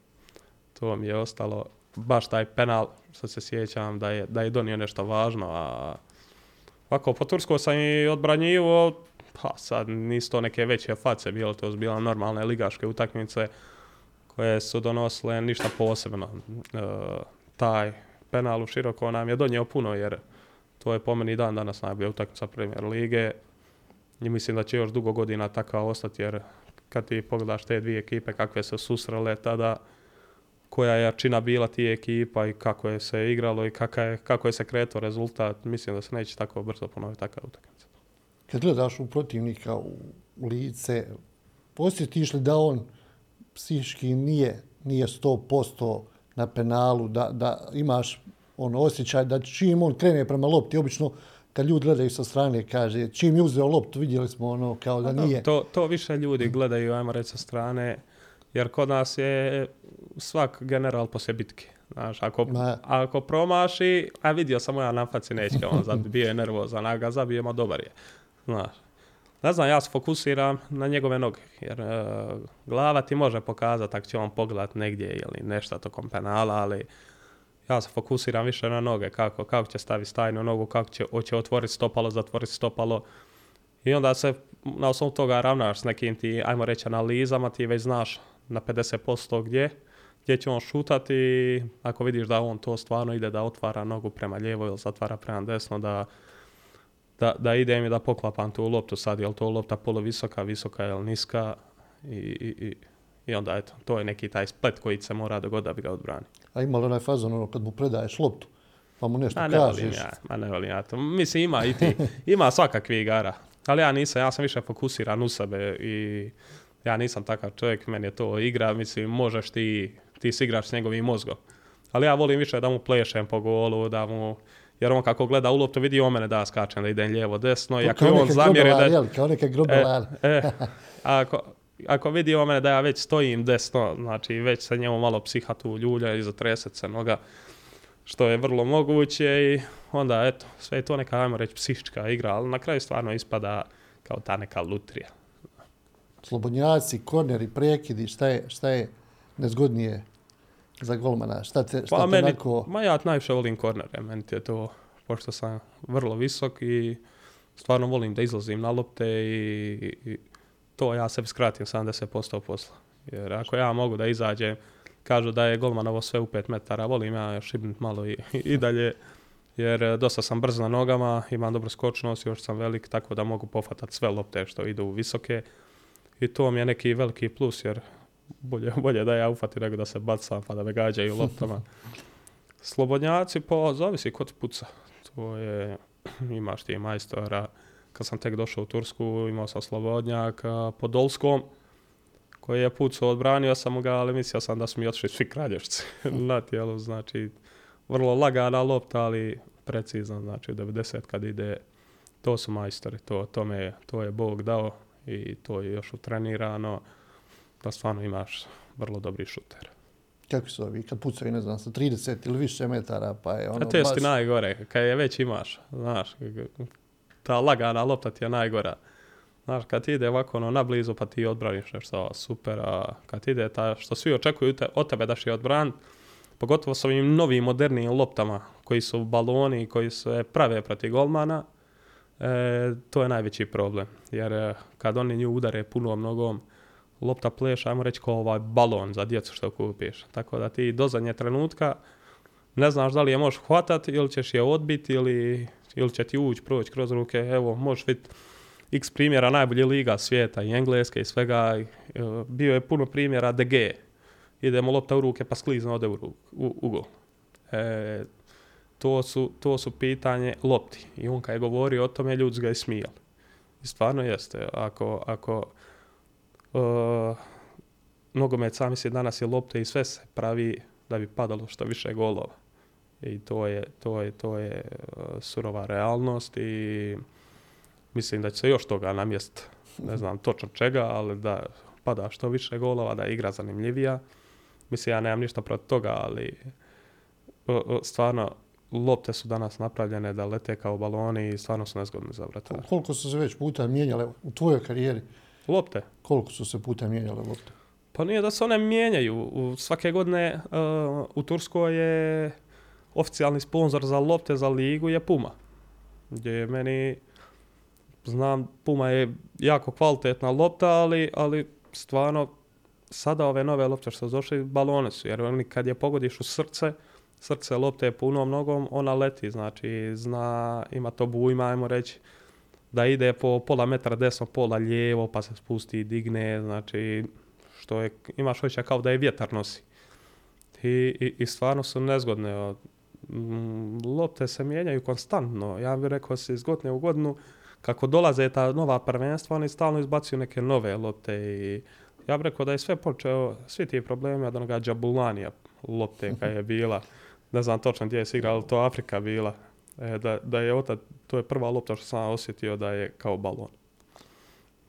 To mi je ostalo baš taj penal, što se sjećam, da je, da je donio nešto važno, a ovako po Turskoj sam i odbranjivo, pa sad nisu to neke veće face, bilo to bila normalne ligaške utakmice koje su donosile ništa posebno. E, taj penal u široko nam je donio puno jer to je po meni dan danas najbolja utakmica Premier Lige i mislim da će još dugo godina takav ostati jer kad ti pogledaš te dvije ekipe kakve su susrele tada, koja je jačina bila ti ekipa i kako je se igralo i kako je, kako je se kretao rezultat. Mislim da se neće tako brzo ponoviti takav utakmica. kad gledaš u protivnika u, lice, osjetiš li da on psihički nije, nije 100% na penalu, da, da imaš ono osjećaj da čim on krene prema lopti, obično kad ljudi gledaju sa strane, kaže, čim je uzeo loptu, vidjeli smo ono kao da nije. To, to više ljudi gledaju, ajmo reći, sa strane, jer kod nas je svak general poslije bitke. Znaš, ako, ako promaši, a vidio sam ja na faci neće, on zabi, bio je nervozan, a ga zabijemo, dobar je. Znaš. Ne znam, ja se fokusiram na njegove noge, jer e, glava ti može pokazati ako će on pogledat negdje ili nešto tokom penala, ali ja se fokusiram više na noge, kako, kako će staviti stajnu nogu, kako će, hoće otvoriti stopalo, zatvoriti stopalo. I onda se na osnovu toga ravnaš s nekim ti, ajmo reći, analizama, ti već znaš na 50% gdje, gdje će on šutati, ako vidiš da on to stvarno ide da otvara nogu prema lijevo ili zatvara prema desno, da, da, da idem i da poklapam tu loptu sad, je li to lopta polovisoka, visoka ili niska i, i, i, i onda eto, to je neki taj splet koji se mora dogoditi da bi ga odbrani. A ima li onaj fazon ono kad mu predaješ loptu, pa mu nešto Ma ne volim kažeš. ja, ma ne volim ja to. Mislim, ima i ti, ima svakakvih igara. Ali ja nisam, ja sam više fokusiran u sebe i ja nisam takav čovjek, meni je to igra, mislim, možeš ti, ti si igraš s njegovim mozgom. Ali ja volim više da mu plešem po golu, da mu, jer on kako gleda u loptu vidi on mene da skačem, da idem lijevo, desno, i ako on zamjeri da... jel, kao neke. E, e, ako, ako vidi o mene da ja već stojim desno, znači već se njemu malo psiha tu ljulja i zatreset se noga, što je vrlo moguće i onda eto, sve je to neka, ajmo reći, psihička igra, ali na kraju stvarno ispada kao ta neka lutrija. Slobodnjaci, korneri, prekidi, šta je, šta je nezgodnije za golmana? Šta te, šta Pa te meni, onako... ma ja najviše volim kornere, meni je to, pošto sam vrlo visok i stvarno volim da izlazim na lopte i, i to ja sebi skratim 70% posla. Jer ako ja mogu da izađem, kažu da je golmanovo sve u 5 metara, volim ja šibnut malo i, i dalje, jer dosta sam brz na nogama, imam dobru skočnost, još sam velik, tako da mogu pofatati sve lopte što idu u visoke. I to mi je neki veliki plus, jer bolje, bolje da ja ufatim nego da se bacam pa da me gađaju loptama. Slobodnjaci, pa zavisi ko ti puca. To je, imaš ti majstora. Kad sam tek došao u Tursku, imao sam slobodnjaka Podolskom, koji je pucao, odbranio sam ga, ali mislio sam da su mi otišli svi kraljevšci na tijelu. Znači, vrlo lagana lopta, ali precizna, znači 90 kad ide, to su majstori, to, to, me, to je Bog dao i to je još utrenirano, da stvarno imaš vrlo dobri šuter. Kako su ovi, kad pucaju, ne znam, sa 30 ili više metara, pa je ono A te su ti baš... najgore, kad je već imaš, znaš, ta lagana lopta ti je najgora. Znaš, kad ti ide ovako ono na blizu pa ti odbraniš nešto super, a kad ide ta, što svi očekuju te, od tebe da će odbran, pogotovo s ovim novim modernijim loptama koji su baloni, koji se prave protiv golmana, e, to je najveći problem. Jer e, kad oni nju udare punom nogom, lopta pleše, ajmo reći kao ovaj balon za djecu što kupiš. Tako da ti do zadnje trenutka ne znaš da li je možeš hvatati ili ćeš je odbiti ili, ili će ti ući, proći kroz ruke. Evo, možeš vidjeti x primjera najbolje liga svijeta i engleske i svega. E, Bio je puno primjera DG. Idemo lopta u ruke pa sklizno ode u, u, u gol. E, to, su, to su pitanje lopti. I on kad je govorio o tome, ljudi ga i smijali. I stvarno jeste. Ako, ako uh, nogomet sami se danas je lopte i sve se pravi da bi padalo što više golova. I to je, to je, to je uh, surova realnost i mislim da će se još toga namjest, ne znam točno čega, ali da pada što više golova, da je igra zanimljivija. Mislim, ja nemam ništa protiv toga, ali uh, stvarno lopte su danas napravljene da lete kao baloni i stvarno su nezgodne za vratar. Koliko su se već puta mijenjale u tvojoj karijeri? Lopte? Koliko su se puta mijenjale lopte? Pa nije da se one mijenjaju. U, svake godine uh, u Turskoj je oficijalni sponsor za lopte za ligu je Puma. Gdje je meni, znam, Puma je jako kvalitetna lopta, ali, ali stvarno sada ove nove lopte što su došli, balone su. Jer oni kad je pogodiš u srce, srce lopte je punom nogom, ona leti. Znači, zna, ima to bujma, ajmo reći, da ide po pola metra desno, pola lijevo, pa se spusti i digne, znači, što je, imaš osjećaj kao da je vjetar nosi. I, i, i stvarno su nezgodne. od- mm, Lopte se mijenjaju konstantno. Ja bih rekao se iz godine u godinu kako dolaze ta nova prvenstva, oni stalno izbacuju neke nove lopte i ja bih rekao da je sve počeo, svi ti problemi od onoga Džabulanija lopte kad je bila, ne znam točno gdje je se igrala, ali to Afrika bila, e, da, da je otad, to je prva lopta što sam osjetio da je kao balon.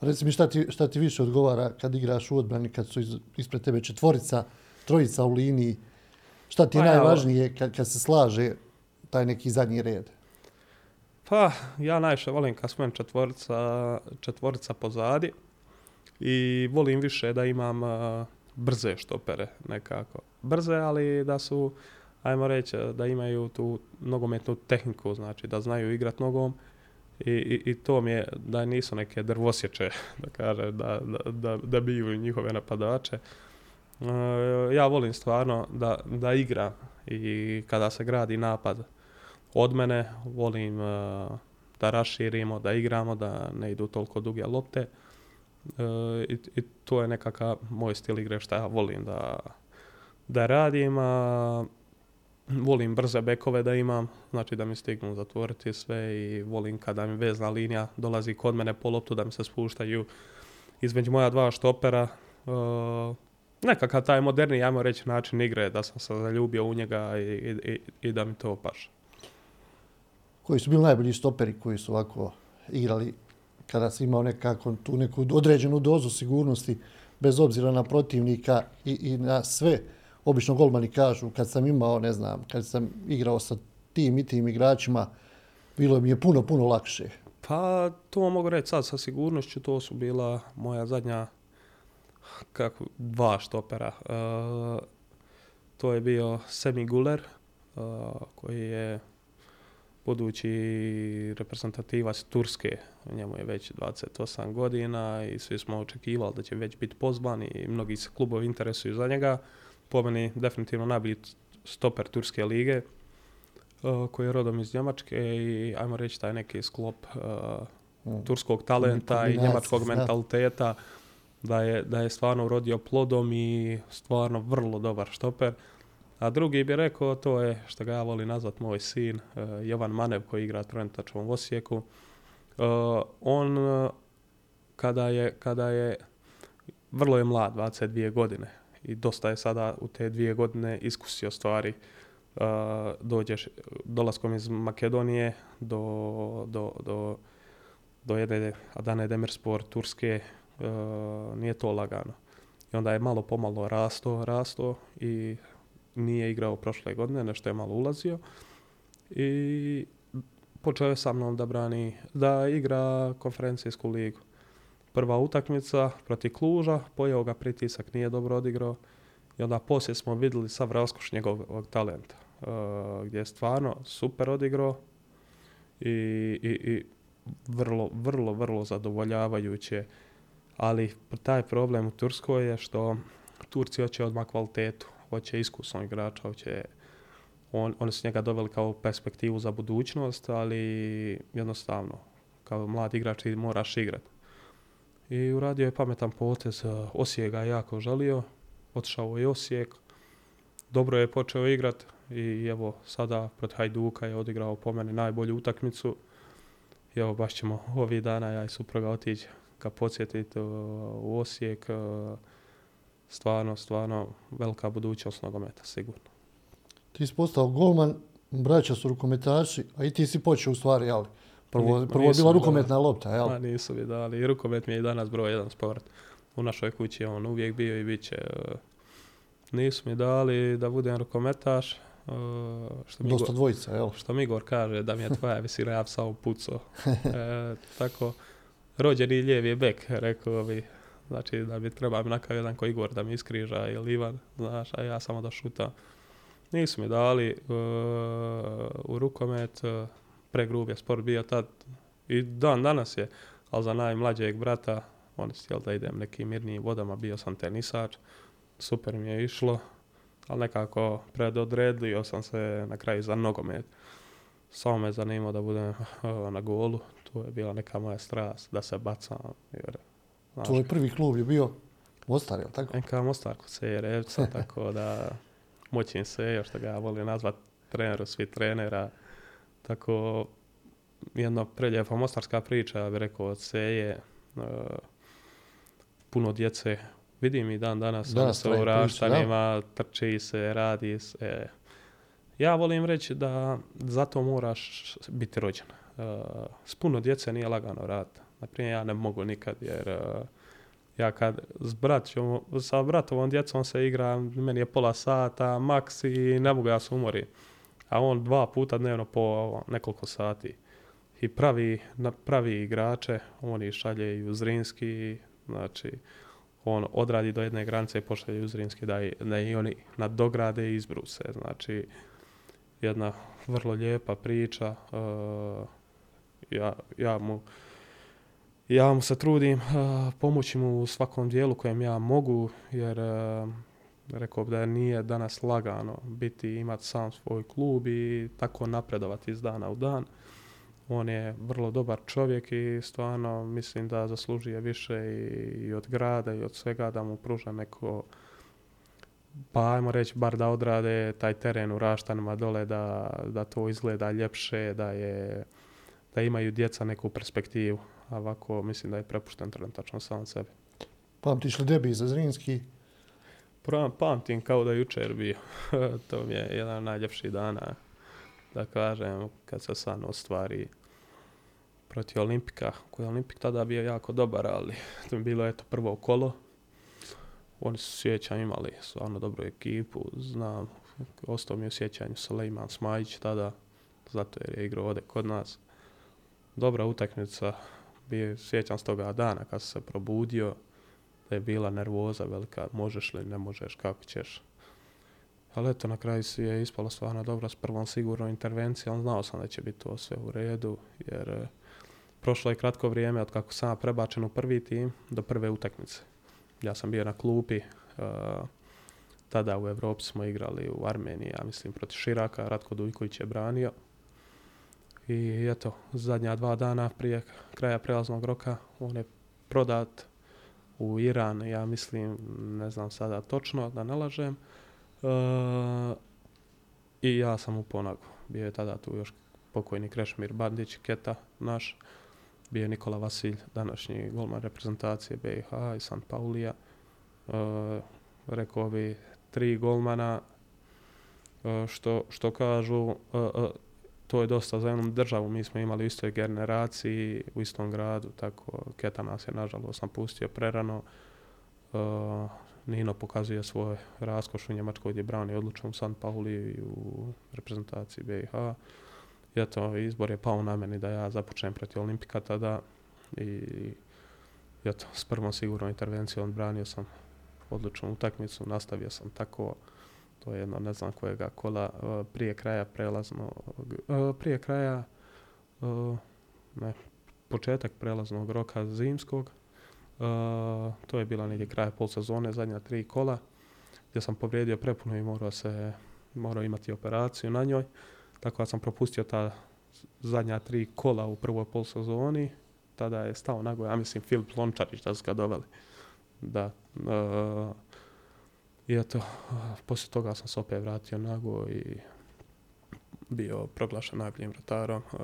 Reci mi šta ti, šta ti više odgovara kad igraš u odbrani, kad su iz, ispred tebe četvorica, trojica u liniji, šta ti je Pa najvažnije kad, kad se slaže taj neki zadnji red? Pa, ja najviše volim kad smo četvorica, četvorica pozadi i volim više da imam a, brze štopere nekako. Brze, ali da su, ajmo reći, da imaju tu nogometnu tehniku, znači da znaju igrat nogom i, i, i to mi je da nisu neke drvosječe, da kaže, da, da, da, da biju njihove napadače. E, ja volim stvarno da, da igram i kada se gradi napad od mene, volim e, da raširimo, da igramo, da ne idu toliko duge lopte. E, i, I to je nekakav moj stil igre što ja volim da, da radim. A, volim brze bekove da imam, znači da mi stignu zatvoriti sve i volim kada mi vezna linija dolazi kod mene po loptu da mi se spuštaju između moja dva štopera. E, nekakav taj moderni, ajmo reći, način igre, da sam se zaljubio u njega i, i, i da mi to paše. Koji su bili najbolji stoperi koji su ovako igrali kada si imao nekako tu neku određenu dozu sigurnosti bez obzira na protivnika i, i na sve. Obično golmani kažu kad sam imao, ne znam, kad sam igrao sa tim i tim igračima, bilo mi je puno, puno lakše. Pa to mogu reći sad sa sigurnošću, to su bila moja zadnja kako, dva štopera. E, to je bio Semi Guler, e, koji je budući reprezentativac Turske, njemu je već 28 godina i svi smo očekivali da će već biti pozvan i mnogi se klubovi interesuju za njega. Po meni definitivno najbolji stoper Turske lige, uh, koji je rodom iz Njemačke i ajmo reći taj neki sklop uh, Mm. turskog talenta i njemačkog mentaliteta da je, da je stvarno urodio plodom i stvarno vrlo dobar štoper. A drugi bi rekao, to je što ga ja volim nazvat moj sin, uh, Jovan Manev koji igra trenutačno u Osijeku. Uh, on uh, kada je, kada je vrlo je mlad, 22 godine i dosta je sada u te dvije godine iskusio stvari. Uh, dođeš dolaskom iz Makedonije do, do, do, do jedne Adane Demirspor Turske, uh, nije to lagano. I onda je malo pomalo rasto, rasto i nije igrao prošle godine, nešto je malo ulazio. I počeo je sa mnom da brani, da igra konferencijsku ligu. Prva utakmica protiv Kluža, pojeo ga pritisak, nije dobro odigrao. I onda poslije smo vidjeli sav raskoš njegovog talenta. Uh, gdje je stvarno super odigrao i, i, i vrlo, vrlo, vrlo zadovoljavajuće. Ali taj problem u Turskoj je što Turci hoće odmah kvalitetu, hoće iskusnog igrača, hoće on, oni su njega doveli kao perspektivu za budućnost, ali jednostavno, kao mlad igrač ti moraš igrati. I uradio je pametan potez, uh, Osijek ga je jako želio, otišao je Osijek, dobro je počeo igrat i evo sada protiv Hajduka je odigrao po meni najbolju utakmicu. I evo baš ćemo ovih dana ja i supruga otići ga podsjetiti uh, u Osijek. uh, Stvarno, stvarno velika budućnost nogometa, sigurno. Ti si postao golman, braća su rukometaši, a i ti si počeo u stvari, jel? Prvo, prvo je bila rukometna lopta, jel? Ma nisu mi dali. I rukomet mi je i danas broj jedan sport. U našoj kući je on uvijek bio i bit će. uh, Nisu mi dali da budem rukometaš. uh, Što mi, Dosta Igor, dvojica, jel? što mi Igor kaže da mi je tvoja visina, ja bi samo pucao. E, tako, rođeni lijevi je bek, rekao bi. Znači da bi treba mi nakav jedan ko Igor da mi iskriža ili Ivan, znaš, a ja samo da šutam. Nisu mi dali uh, u rukomet, uh, pregrub je sport bio tad i dan danas je, ali za najmlađeg brata, oni su htjeli da idem nekim mirnijim vodama, bio sam tenisač, super mi je išlo, ali nekako predodredio sam se na kraju za nogomet. Samo me zanimao da budem na golu, to je bila neka moja strast, da se bacam. Jer, znaš, Tvoj prvi klub je bio Mostar, jel tako? NK Mostar kod Sejerevca, tako da moćim se, još što ga volim nazvat treneru svih trenera. Tako jedna preljepa mostarska priča, ja bih rekao, od Seje, uh, puno djece, vidim i dan danas, Danas oni se traje u priča, raštanima, trči se, radi se. Ja volim reći da zato moraš biti rođen. Uh, s puno djece nije lagano raditi. Naprimjer, ja ne mogu nikad, jer uh, ja kad s braćom, sa bratovom djecom se igram, meni je pola sata, maks i ne mogu ja se umori. A on dva puta dnevno po nekoliko sati. I pravi, pravi igrače, on ih šalje i u Zrinski, znači on odradi do jedne granice i pošalje u Zrinski da, i- da i oni nadograde i izbruse. Znači, jedna vrlo lijepa priča. uh, ja, ja mu ja mu se trudim uh, pomoći mu u svakom dijelu kojem ja mogu, jer uh, rekao bi da nije danas lagano biti, imati sam svoj klub i tako napredovati iz dana u dan. On je vrlo dobar čovjek i stvarno mislim da zaslužuje više i, i od grada i od svega da mu pruža neko pa ajmo reći bar da odrade taj teren u Raštanima dole da, da to izgleda ljepše, da je da imaju djeca neku perspektivu. A ovako mislim da je prepušten trenutačno sam sebi. Pamtiš li debi za Zrinski? Pamtim kao da jučer bio. to mi je jedan od najljepših dana, da kažem, kad se san ostvari protiv Olimpika, koji je Olimpik tada bio jako dobar, ali to mi je bilo eto prvo kolo. Oni su sjećam imali stvarno dobru ekipu, znam, ostao mi je u sjećanju Suleiman Smajić tada, zato jer je igrao ovdje kod nas. Dobra utakmica, bio, sjećam s toga dana kad sam se probudio, da je bila nervoza velika, možeš li, ne možeš, kako ćeš. Ali eto, na kraju si je ispalo stvarno dobro s prvom sigurnom intervencijom. Znao sam da će biti to sve u redu, jer e, prošlo je kratko vrijeme od kako sam prebačen u prvi tim do prve utakmice. Ja sam bio na klupi, e, tada u Europi smo igrali u Armeniji, ja mislim, protiv Širaka, Ratko Dujković je branio. I eto, zadnja dva dana prije kraja prelaznog roka on je prodat u Iran, ja mislim, ne znam sada točno, da ne lažem. E, I ja sam u Ponagu. Bio je tada tu još pokojni Krešimir Bandić, Keta naš. Bio je Nikola Vasilj, današnji golman reprezentacije BiH i San Paulija. E, rekao bi tri golmana, e, što, što kažu, e, e, to je dosta za jednu državu. Mi smo imali u istoj generaciji, u istom gradu, tako Keta nas je nažalost napustio prerano. Uh, Nino pokazuje svoj raskoš u Njemačkoj gdje brani odlučno u San Pauli i u reprezentaciji BiH. I eto, izbor je pao na meni da ja započnem protiv Olimpika tada i eto, s prvom sigurnom intervencijom odbranio sam odlučnu utakmicu, nastavio sam tako to je jedno ne znam kojega kola uh, prije kraja prelaznog uh, prije kraja uh, ne, početak prelaznog roka zimskog to je bila negdje kraj pol sezone zadnja tri kola gdje sam povrijedio prepuno i morao se morao imati operaciju na njoj. Tako da sam propustio ta zadnja tri kola u prvoj pol sezoni. Tada je stao nago ja mislim Filip Lončarić da su ga doveli. Da i eto, poslije toga sam se opet vratio nago i bio proglašen najboljim vratarom uh,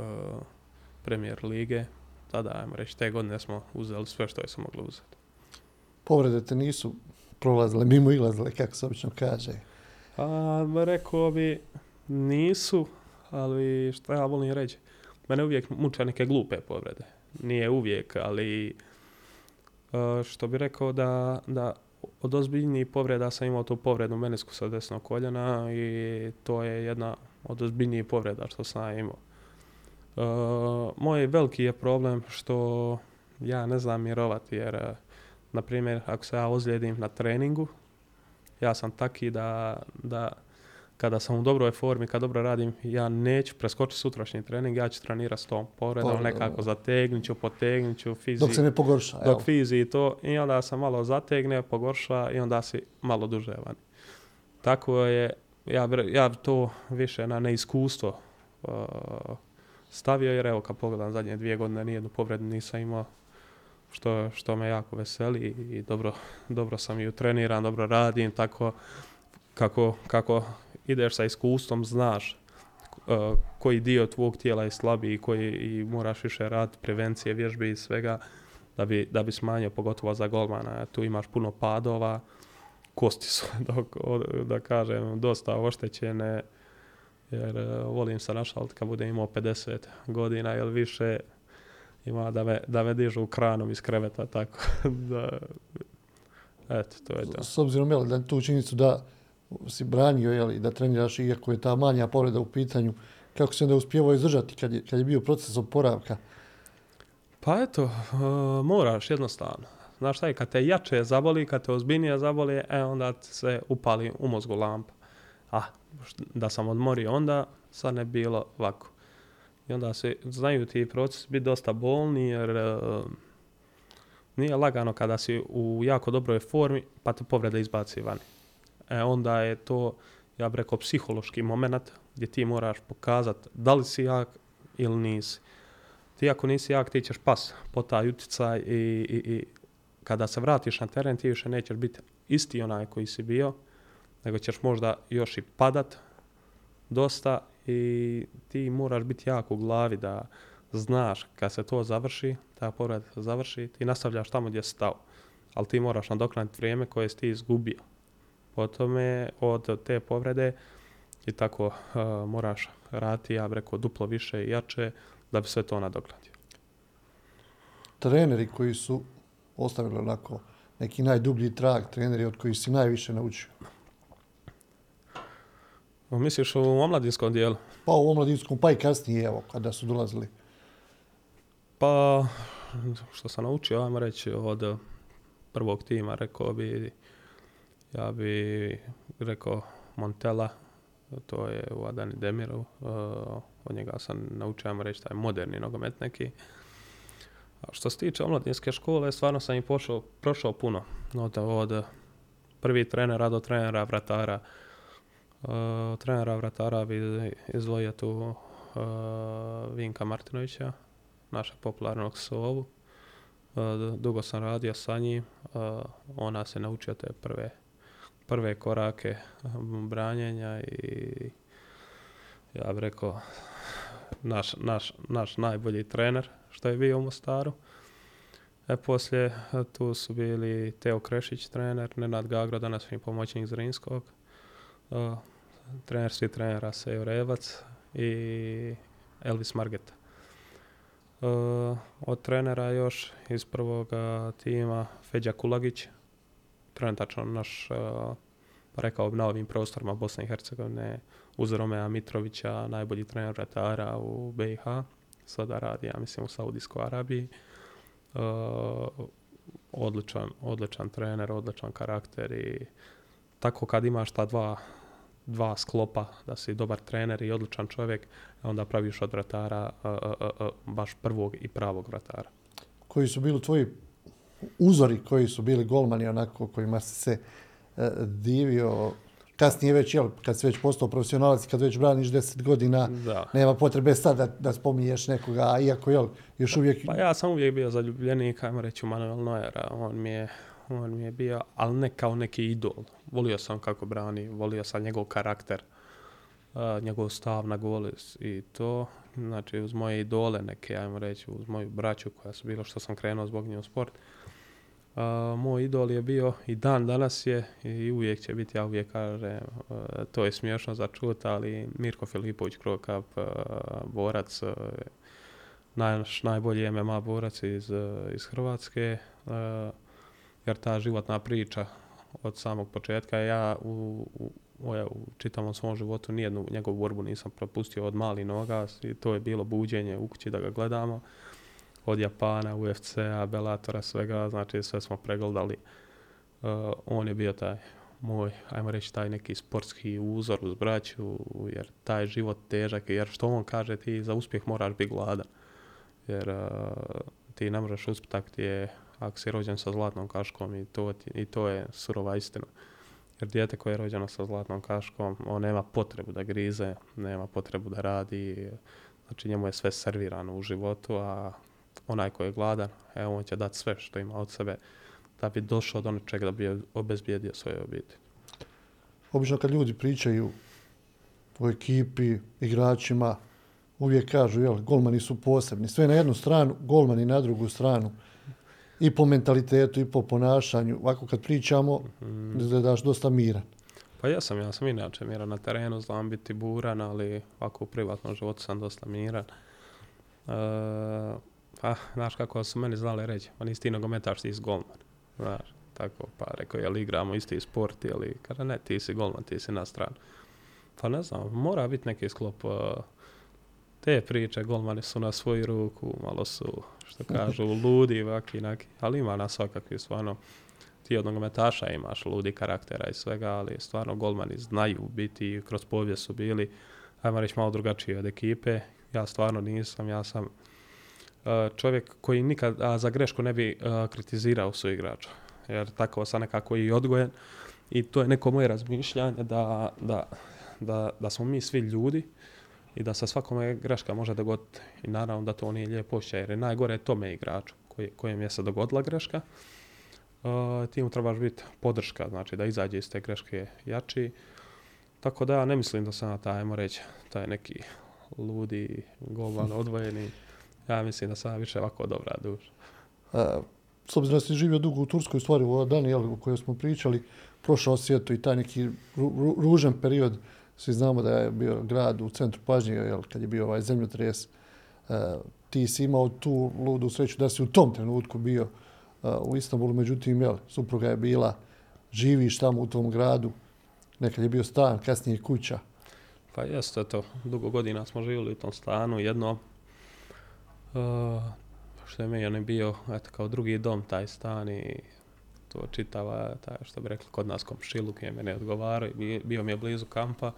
premijer lige. Tada, ajmo reći, te godine smo uzeli sve što je se moglo uzeti. Povrede te nisu prolazile, mimo ilazile, kako se obično kaže. A, rekao bi, nisu, ali što ja volim reći, mene uvijek muče neke glupe povrede. Nije uvijek, ali uh, što bi rekao da, da od ozbiljnijih povreda sam imao tu povredu menisku sa desnog koljena i to je jedna od ozbiljnijih povreda što sam imao. Uh, moj veliki je problem što ja ne znam mirovati jer, uh, na primjer, ako se ja ozlijedim na treningu, ja sam taki da, da kada sam u dobroj formi, kad dobro radim, ja neću preskočiti sutrašnji trening, ja ću trenirati s tom povredom, Povredom, nekako da. zategnut ću, potegnut ću, fizi, Dok se ne pogorša, dok fizi i to, i onda se malo zategne, pogorša i onda si malo duže vani. Tako je, ja, ja to više na neiskustvo uh, stavio, jer evo kad pogledam zadnje dvije godine nijednu povredu nisam imao, što, što me jako veseli i dobro, dobro sam i utreniran, dobro radim, tako kako, kako ideš sa iskustvom, znaš uh, koji dio tvog tijela je slabiji koji i moraš više raditi prevencije, vježbe i svega da bi, da bi smanjio, pogotovo za golmana. Tu imaš puno padova, kosti su, dok, da kažem, dosta oštećene, jer uh, volim se našaliti kad budem imao 50 godina ili više, ima da me, da me dižu kranom iz kreveta, tako da, eto, to je to. S obzirom, jel, da tu činjenicu da si branio, jel, da treniraš, iako je ta manja povreda u pitanju, kako se onda uspjevao izdržati kad je, kad je bio proces oporavka? Pa eto, uh, moraš jednostavno. Znaš šta je, kad te jače zaboli, kad te ozbiljnije zaboli, e, onda se upali u mozgu lampa. A, da sam odmorio onda, sad ne bilo ovako. I onda se, znaju ti proces biti dosta bolni, jer uh, nije lagano kada si u jako dobroj formi, pa te povreda izbaci vani. E, onda je to, ja bih rekao, psihološki moment gdje ti moraš pokazati da li si jak ili nisi. Ti ako nisi jak, ti ćeš pas po taj utjecaj i, i, i kada se vratiš na teren, ti više nećeš biti isti onaj koji si bio, nego ćeš možda još i padat dosta i ti moraš biti jako u glavi da znaš kad se to završi, ta povreda završi, ti nastavljaš tamo gdje si stao. Ali ti moraš nadoknaditi vrijeme koje si ti izgubio. Potom je od te povrede i tako uh, moraš raditi, ja bih rekao, duplo više i jače da bi sve to nadoknadio. Treneri koji su ostavili onako neki najdublji trag, treneri od kojih si najviše naučio? Misliš u omladinskom dijelu? Pa u omladinskom, pa i kasnije, evo, kada su dolazili. Pa, što sam naučio, ajmo reći, od prvog tima, rekao bi, ja bi rekao Montella, to je u Adani Demiru, uh, od njega sam naučio, reći, taj moderni nogomet neki. A što se tiče omladinske škole, stvarno sam i pošao, prošao puno. Od, od prvi trener do trenera vratara. Uh, trenera vratara bi izdvojio tu uh, Vinka Martinovića, naša popularnog Sovu. Dugo sam radio sa njim. Ona se naučio te prve, prve korake branjenja i ja bih rekao naš, naš, naš najbolji trener što je bio u Mostaru. E, poslije tu su bili Teo Krešić trener, Nenad Gagro, današnji pomoćnik Zrinskog, uh, trener svih trenera Sejo Revac i Elvis Margeta. Uh, od trenera još iz prvog tima Feđa Kulagić, trenutačno naš, pa rekao na ovim prostorima Bosne i Hercegovine, uz Romea Mitrovića, najbolji trener vratara u BiH, sada radi, ja mislim, u Saudijskoj Arabiji. Uh, odličan, odličan trener, odličan karakter i tako kad imaš ta dva, dva sklopa, da si dobar trener i odličan čovjek, onda praviš od vratara uh, baš prvog i pravog vratara. Koji su bili tvoji uzori, koji su bili golmani onako kojima si se uh, divio kasnije već, jel, kad si već postao profesionalac, kad već braniš 10 godina, da. nema potrebe sad da, da spominješ nekoga, iako, jel, još uvijek... Pa ja sam uvijek bio zaljubljenik, ajmo reći, u Manuel Neuera, on mi je, on mi je bio, ali ne kao neki idol. Volio sam kako brani, volio sam njegov karakter, uh, njegov stav na gol i to, znači uz moje idole neke, ajmo reći, uz moju braću koja su bilo što sam krenuo zbog nje u sport, uh, moj idol je bio i dan danas je i uvijek će biti, ja uvijek kažem, uh, to je smiješno za čut, ali Mirko Filipović, Krokap, uh, borac, uh, naš najbolji MMA borac iz, iz Hrvatske, jer ta životna priča od samog početka, ja u, u, u, u čitavom svom životu nijednu njegovu borbu nisam propustio od mali noga i to je bilo buđenje u kući da ga gledamo. Od Japana, UFC-a, Bellatora, svega, znači sve smo pregledali. Uh, on je bio taj moj, ajmo reći, taj neki sportski uzor uz braću, jer taj život težak, jer što on kaže, ti za uspjeh moraš biti gladan. Jer uh, ti ne možeš uspjeti ako ti je, ako si rođen sa zlatnom kaškom i to, i to je surova istina. Jer dijete koje je rođeno sa zlatnom kaškom, on nema potrebu da grize, nema potrebu da radi, znači njemu je sve servirano u životu, a onaj ko je gladan, evo on će dati sve što ima od sebe da bi došao do nečega da bi obezbijedio svoje obitelji. Obično kad ljudi pričaju u ekipi, igračima, uvijek kažu, jel, golmani su posebni. Sve na jednu stranu, golmani na drugu stranu. I po mentalitetu, i po ponašanju. Ovako kad pričamo, izgledaš dosta miran. Pa ja sam, ja sam inače miran na terenu, znam biti buran, ali ovako u privatnom životu sam dosta miran. E, pa, znaš kako su meni znali reći, pa nisi ti nogometaš, ti si golman. Znaš, tako, pa rekao, jel igramo isti sport, ili, kada ne, ti si golman, ti si na stranu. Pa ne znam, mora biti neki sklop e, te priče, golmani su na svoju ruku, malo su, što kažu, ludi, vaki, naki, ali ima nas svakakvi, stvarno, ti od nogometaša imaš ludi karaktera i svega, ali stvarno golmani znaju biti, kroz povijest su bili, ajmo reći, malo drugačiji od ekipe. Ja stvarno nisam, ja sam čovjek koji nikad za grešku ne bi kritizirao svoj igrača. Jer tako sam nekako i odgojen. I to je neko moje razmišljanje da, da, da, da smo mi svi ljudi i da sa svakome greška može dogoditi. I naravno da to nije lijepo osjećaj, jer je najgore tome igraču kojem je se dogodila greška. Uh, ti mu trebaš biti podrška, znači da izađe iz te greške jači. Tako da ja ne mislim da sam na taj, ajmo reći, taj neki ludi, golman, odvojeni. Ja mislim da sam više ovako dobra duša. Uh, s obzirom da si živio dugo u Turskoj, stvari u dani jel, o kojoj smo pričali, prošao svijetu i taj neki ru, ru, ružan period, svi znamo da je bio grad u centru pažnje, jel, kad je bio ovaj zemljotres, uh, ti si imao tu ludu sreću da si u tom trenutku bio uh, u Istanbulu, međutim, jel, supruga je bila, živiš tamo u tom gradu, nekad je bio stan, kasnije kuća. Pa jeste to, dugo godina smo živjeli u tom stanu, jedno, što je meni bio, eto, kao drugi dom taj stan i to čitava, taj, što bi rekli, kod nas komšiluk je mene odgovarao i bio mi je blizu kampa.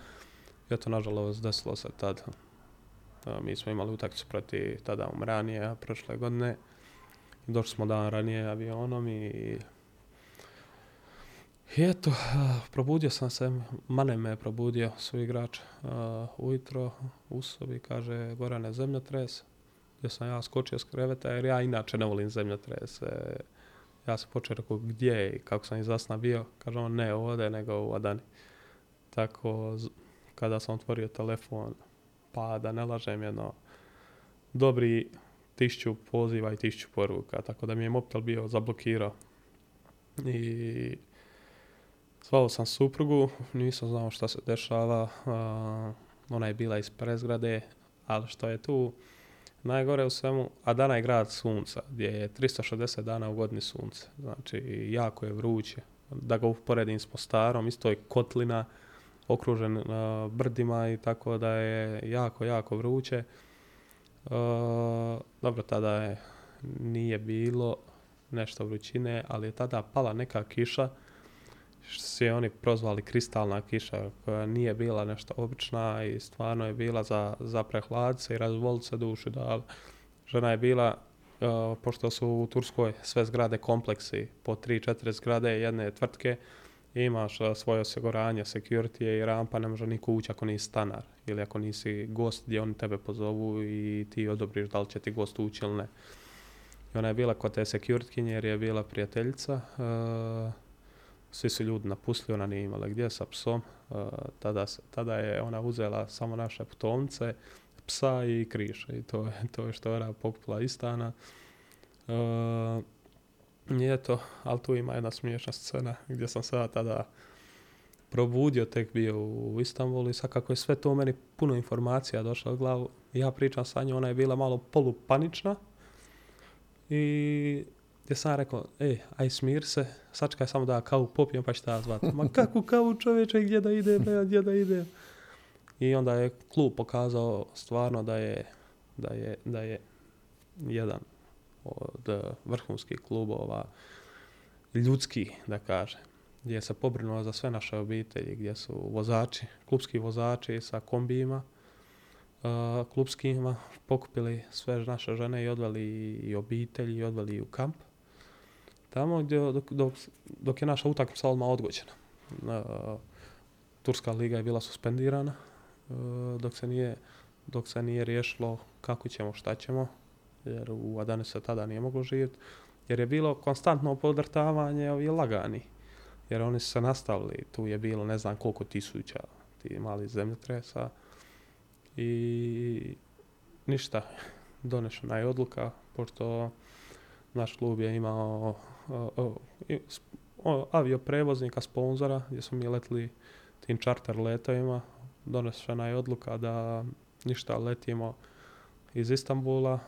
I eto, nažalost, desilo se tad. Mi smo imali utakmicu proti tada Umranije prošle godine. Došli smo dan ranije avionom i i eto, probudio sam se, Mane me je probudio, svoj igrač, uh, ujutro u sobi, kaže, Gorane, zemljotres, gdje sam ja skočio s kreveta, jer ja inače ne volim zemljotrese. Ja sam počeo rekao gdje i kako sam izasna bio, kaže on ne ovdje, nego u Adani. Tako, kada sam otvorio telefon, pa da ne lažem jedno, dobri tišću poziva i tišću poruka, tako da mi je mobitel bio zablokirao. I Zvao sam suprugu, nisam znao šta se dešava, ona je bila iz prezgrade, ali što je tu najgore u svemu, a dana je grad sunca, gdje je 360 dana u godini sunce, znači jako je vruće. Da ga uporedim s Mostarom, isto je kotlina, okružen uh, brdima i tako da je jako, jako vruće. Uh, dobro, tada je, nije bilo nešto vrućine, ali je tada pala neka kiša, što su je oni prozvali kristalna kiša koja nije bila nešto obična i stvarno je bila za, za prehladce i razvolit se duši da žena je bila uh, pošto su u Turskoj sve zgrade kompleksi po 3-4 zgrade jedne tvrtke imaš uh, svoje osiguranje, security i rampa ne može niko ući ako nisi stanar ili ako nisi gost gdje oni tebe pozovu i ti odobriš da li će ti gost ući ili ne. Ona je bila kod te security jer je bila prijateljica uh, svi su ljudi napustili, ona nije imala gdje sa psom. Uh, tada, tada je ona uzela samo naše putovnice, psa i kriša i to je, to je što je pokupila iz stana. I eto, ali tu ima jedna smiješna scena gdje sam sada tada probudio, tek bio u Istanbulu i sad kako je sve to meni puno informacija došlo u glavu. Ja pričam sa njom, ona je bila malo polupanična i gdje sam rekao, ej, aj smir se, sačekaj samo da kavu popijem pa ću ta zvati. Ma kakvu kavu čovječe, gdje da ide, bre, gdje da ide. I onda je klub pokazao stvarno da je, da je, da je jedan od vrhunskih klubova, ljudski, da kaže, gdje se pobrinuo za sve naše obitelji, gdje su vozači, klubski vozači sa kombijima, uh, klubskima, pokupili sve naše žene i odveli i obitelji i odveli u kamp tamo gdje, dok, dok, dok je naša utakmica odmah odgođena. Turska liga je bila suspendirana uh, dok se nije dok se nije riješilo kako ćemo, šta ćemo, jer u Adani se tada nije moglo živjeti, jer je bilo konstantno podrtavanje ovi lagani, jer oni su se nastavili, tu je bilo ne znam koliko tisuća, ti mali zemljotresa. I ništa, donešena je odluka, pošto naš klub je imao avioprevoznika, sponzora, gdje smo mi letili tim čarter letovima. Donešena je odluka da ništa letimo iz Istambula.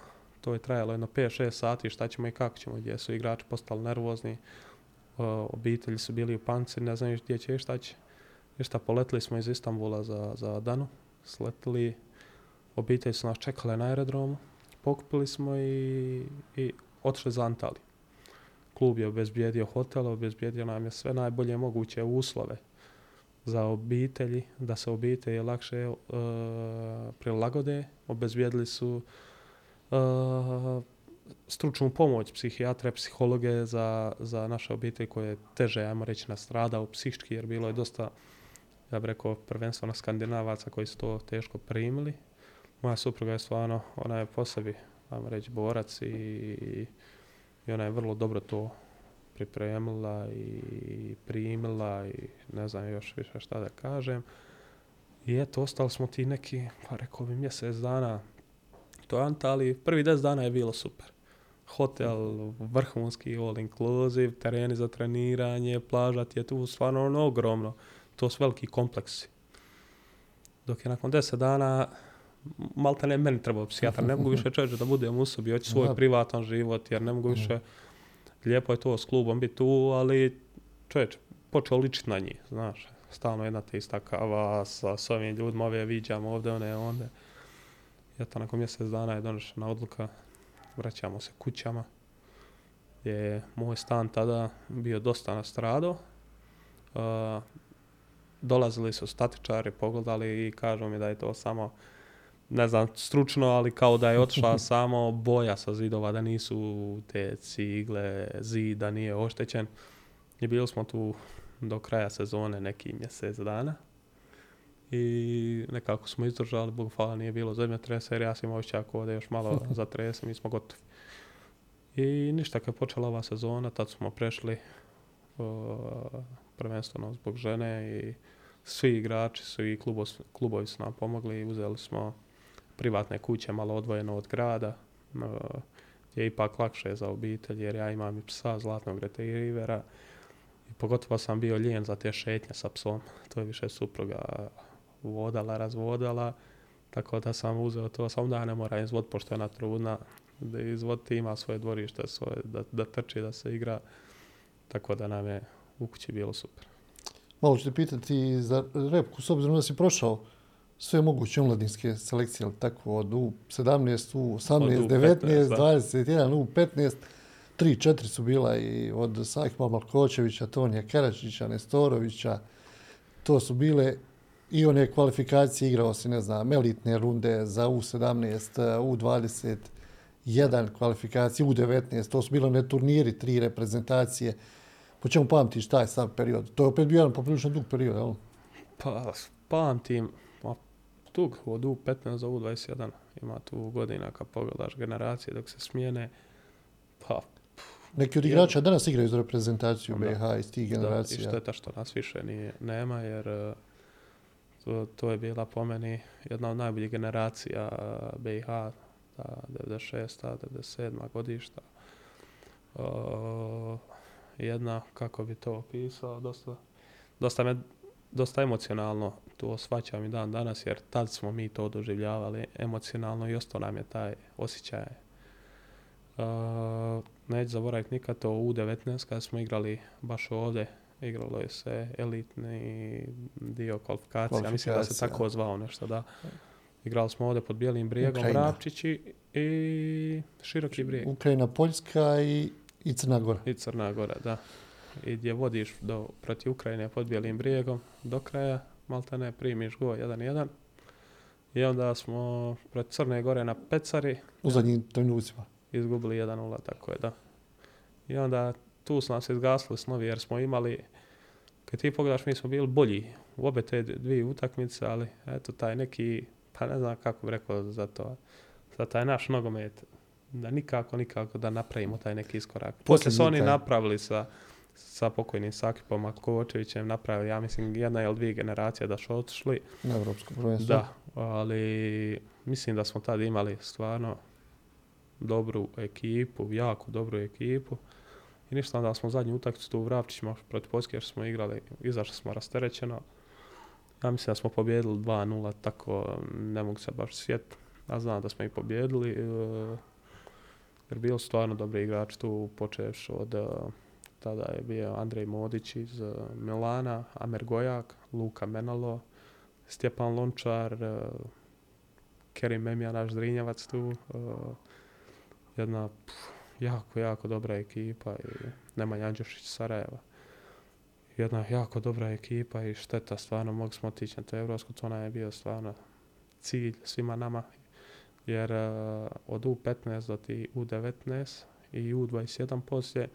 To je trajalo jedno 5-6 sati, šta ćemo i kako ćemo, gdje su igrači postali nervozni. obitelji su bili u panci, ne znaju gdje će i šta će. Ništa, poletili smo iz Istambula za, za Danu, sletili, obitelji su nas čekale na aerodromu, pokupili smo i, i otišli za Antaliju. Klub je obezbijedio hotel, obezbijedio nam je sve najbolje moguće uslove za obitelji, da se obitelji lakše uh, prilagode. Obezbijedili su uh, stručnu pomoć psihijatre, psihologe za, za naše obitelji koje je teže, ajmo reći, nastradao psihički, jer bilo je dosta, ja bih rekao, prvenstveno skandinavaca koji su to teško primili. Moja supruga je stvarno, ona je po sebi, ajmo reći, borac i ona je vrlo dobro to pripremila i primila i ne znam još više šta da kažem. I eto, ostali smo ti neki, pa rekao bi mjesec dana to Antali. Prvi deset dana je bilo super. Hotel, vrhunski, all inclusive, tereni za treniranje, plaža ti je tu stvarno ono ogromno. To su veliki kompleksi. Dok je nakon deset dana malta ne meni trebao psihijatar, ne mogu više čovječe da budem u sobi, hoću svoj privatan život, jer ne mogu više lijepo je to s klubom biti tu, ali čovječ, počeo ličiti na njih, znaš. Stalno jedna te ista kava sa, s ovim ljudima, ove viđamo ovdje, one onda. I eto, nakon mjesec dana je donešena odluka, vraćamo se kućama. Je moj stan tada bio dosta nastradao. Uh, dolazili su statičari, pogledali i kažu mi da je to samo ne znam, stručno, ali kao da je otišla samo boja sa zidova, da nisu te cigle, zid, da nije oštećen. I bili smo tu do kraja sezone neki mjesec dana. I nekako smo izdržali, Bog hvala nije bilo tresa jer ja sam imao ako da još malo zatrese, mi smo gotovi. I ništa, kad je počela ova sezona, tad smo prešli prvenstveno zbog žene i svi igrači, svi klubovi, klubovi su nam pomogli i uzeli smo privatne kuće malo odvojeno od grada, je ipak lakše za obitelj jer ja imam i psa zlatnog retrievera i pogotovo sam bio lijen za te šetnje sa psom. To je više supruga vodala, razvodala, tako da sam uzeo to, samo da ne mora izvod pošto je ona trudna, da izvoditi ima svoje dvorište, svoje, da, da trči, da se igra, tako da nam je u kući bilo super. Malo ću te pitati za repku, s obzirom da si prošao sve moguće omladinske selekcije, ali tako, od U17, U18, 19, 21, U15, 3-4 su bila i od Sahima Malkočevića, Tonija Karačića, Nestorovića, to su bile i one kvalifikacije, igrao si, ne znam, elitne runde za U17, U21 kvalifikacije, U19, to su bile one turniri, tri reprezentacije. Po čemu pamtiš taj sam period? To je opet bio jedan poprilično dug period, jel? Pa, pamtim, dug, od U15 do U21 ima tu godina kad pogledaš generacije dok se smijene. Pa, Neki od igrača danas igraju za reprezentaciju BiH iz tih generacija. Da, I šteta što nas više nije, nema jer e, to, to, je bila po meni jedna od najboljih generacija BiH, ta 96. 97. godišta. Uh, jedna, kako bi to opisao, dosta, dosta me dosta emocionalno to shvaćam i dan danas, jer tad smo mi to doživljavali emocionalno i ostao nam je taj osjećaj. Uh, neću zaboraviti nikad to u 19 kada smo igrali baš ovdje, igralo je se elitni dio kvalifikacija, mislim da se tako zvao nešto, da. Igrali smo ovdje pod Bijelim brijegom, Rapčići i Široki brijeg. Ukrajina, Poljska i, i Crna Gora. I Crna Gora, da i gdje vodiš do, protiv Ukrajine pod bijelim brijegom do kraja, malta ne primiš go 1-1. I onda smo pred Crne Gore na Pecari. U zadnjim trenucima. Izgubili 1-0, tako je, da. I onda tu su nas izgasli snovi jer smo imali, kad ti pogledaš, mi smo bili bolji u obe te dvije utakmice, ali eto taj neki, pa ne znam kako bi rekao za to, za taj naš nogomet, da nikako, nikako da napravimo taj neki iskorak. Poslije su oni napravili sa sa pokojnim Sakipom Akočevićem napravili, ja mislim, jedna ili dvije generacije da su otišli. Na Evropsko prvenstvo. Da, ali mislim da smo tad imali stvarno dobru ekipu, jako dobru ekipu. I ništa, onda smo zadnju utakmicu tu u Vrapčićima protiv Poljske jer smo igrali, izašli smo rasterećeno. Ja mislim da smo pobjedili 2-0, tako ne mogu se baš sjetiti. Ja znam da smo ih pobjedili. e, jer bili su stvarno dobri igrači tu, počeš od e, tada je bio Andrej Modić iz e, Milana, Amer Gojak, Luka Menalo, Stjepan Lončar, e, Kerim Memija, naš tu. e, jedna jako, jako dobra ekipa i Nemanja Andžušić iz Sarajeva. Jedna jako dobra ekipa i šteta, stvarno mogli smo otići na to Evropsko, to nam je bio stvarno cilj svima nama, jer od U15 do ti U19 i U21 poslije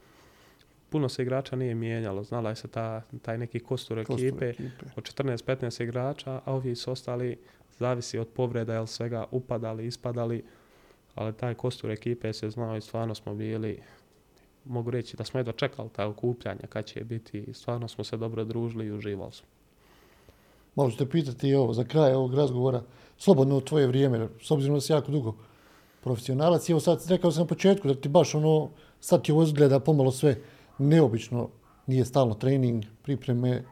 puno se igrača nije mijenjalo, znala je se ta, taj neki kostur Kostur ekipe, ekipe. od 14-15 igrača, a ovi su ostali, zavisi od povreda, jel svega upadali, ispadali, ali taj kostur ekipe se znao i stvarno smo bili, mogu reći da smo jedva čekali taj okupljanje kad će biti i stvarno smo se dobro družili i uživali smo. Malo ću te pitati i ovo, za kraj ovog razgovora, slobodno u tvoje vrijeme, s obzirom da si jako dugo profesionalac, i evo sad rekao sam na početku da ti baš ono, sad ti ovo izgleda pomalo sve neobično, nije stalno trening, pripreme,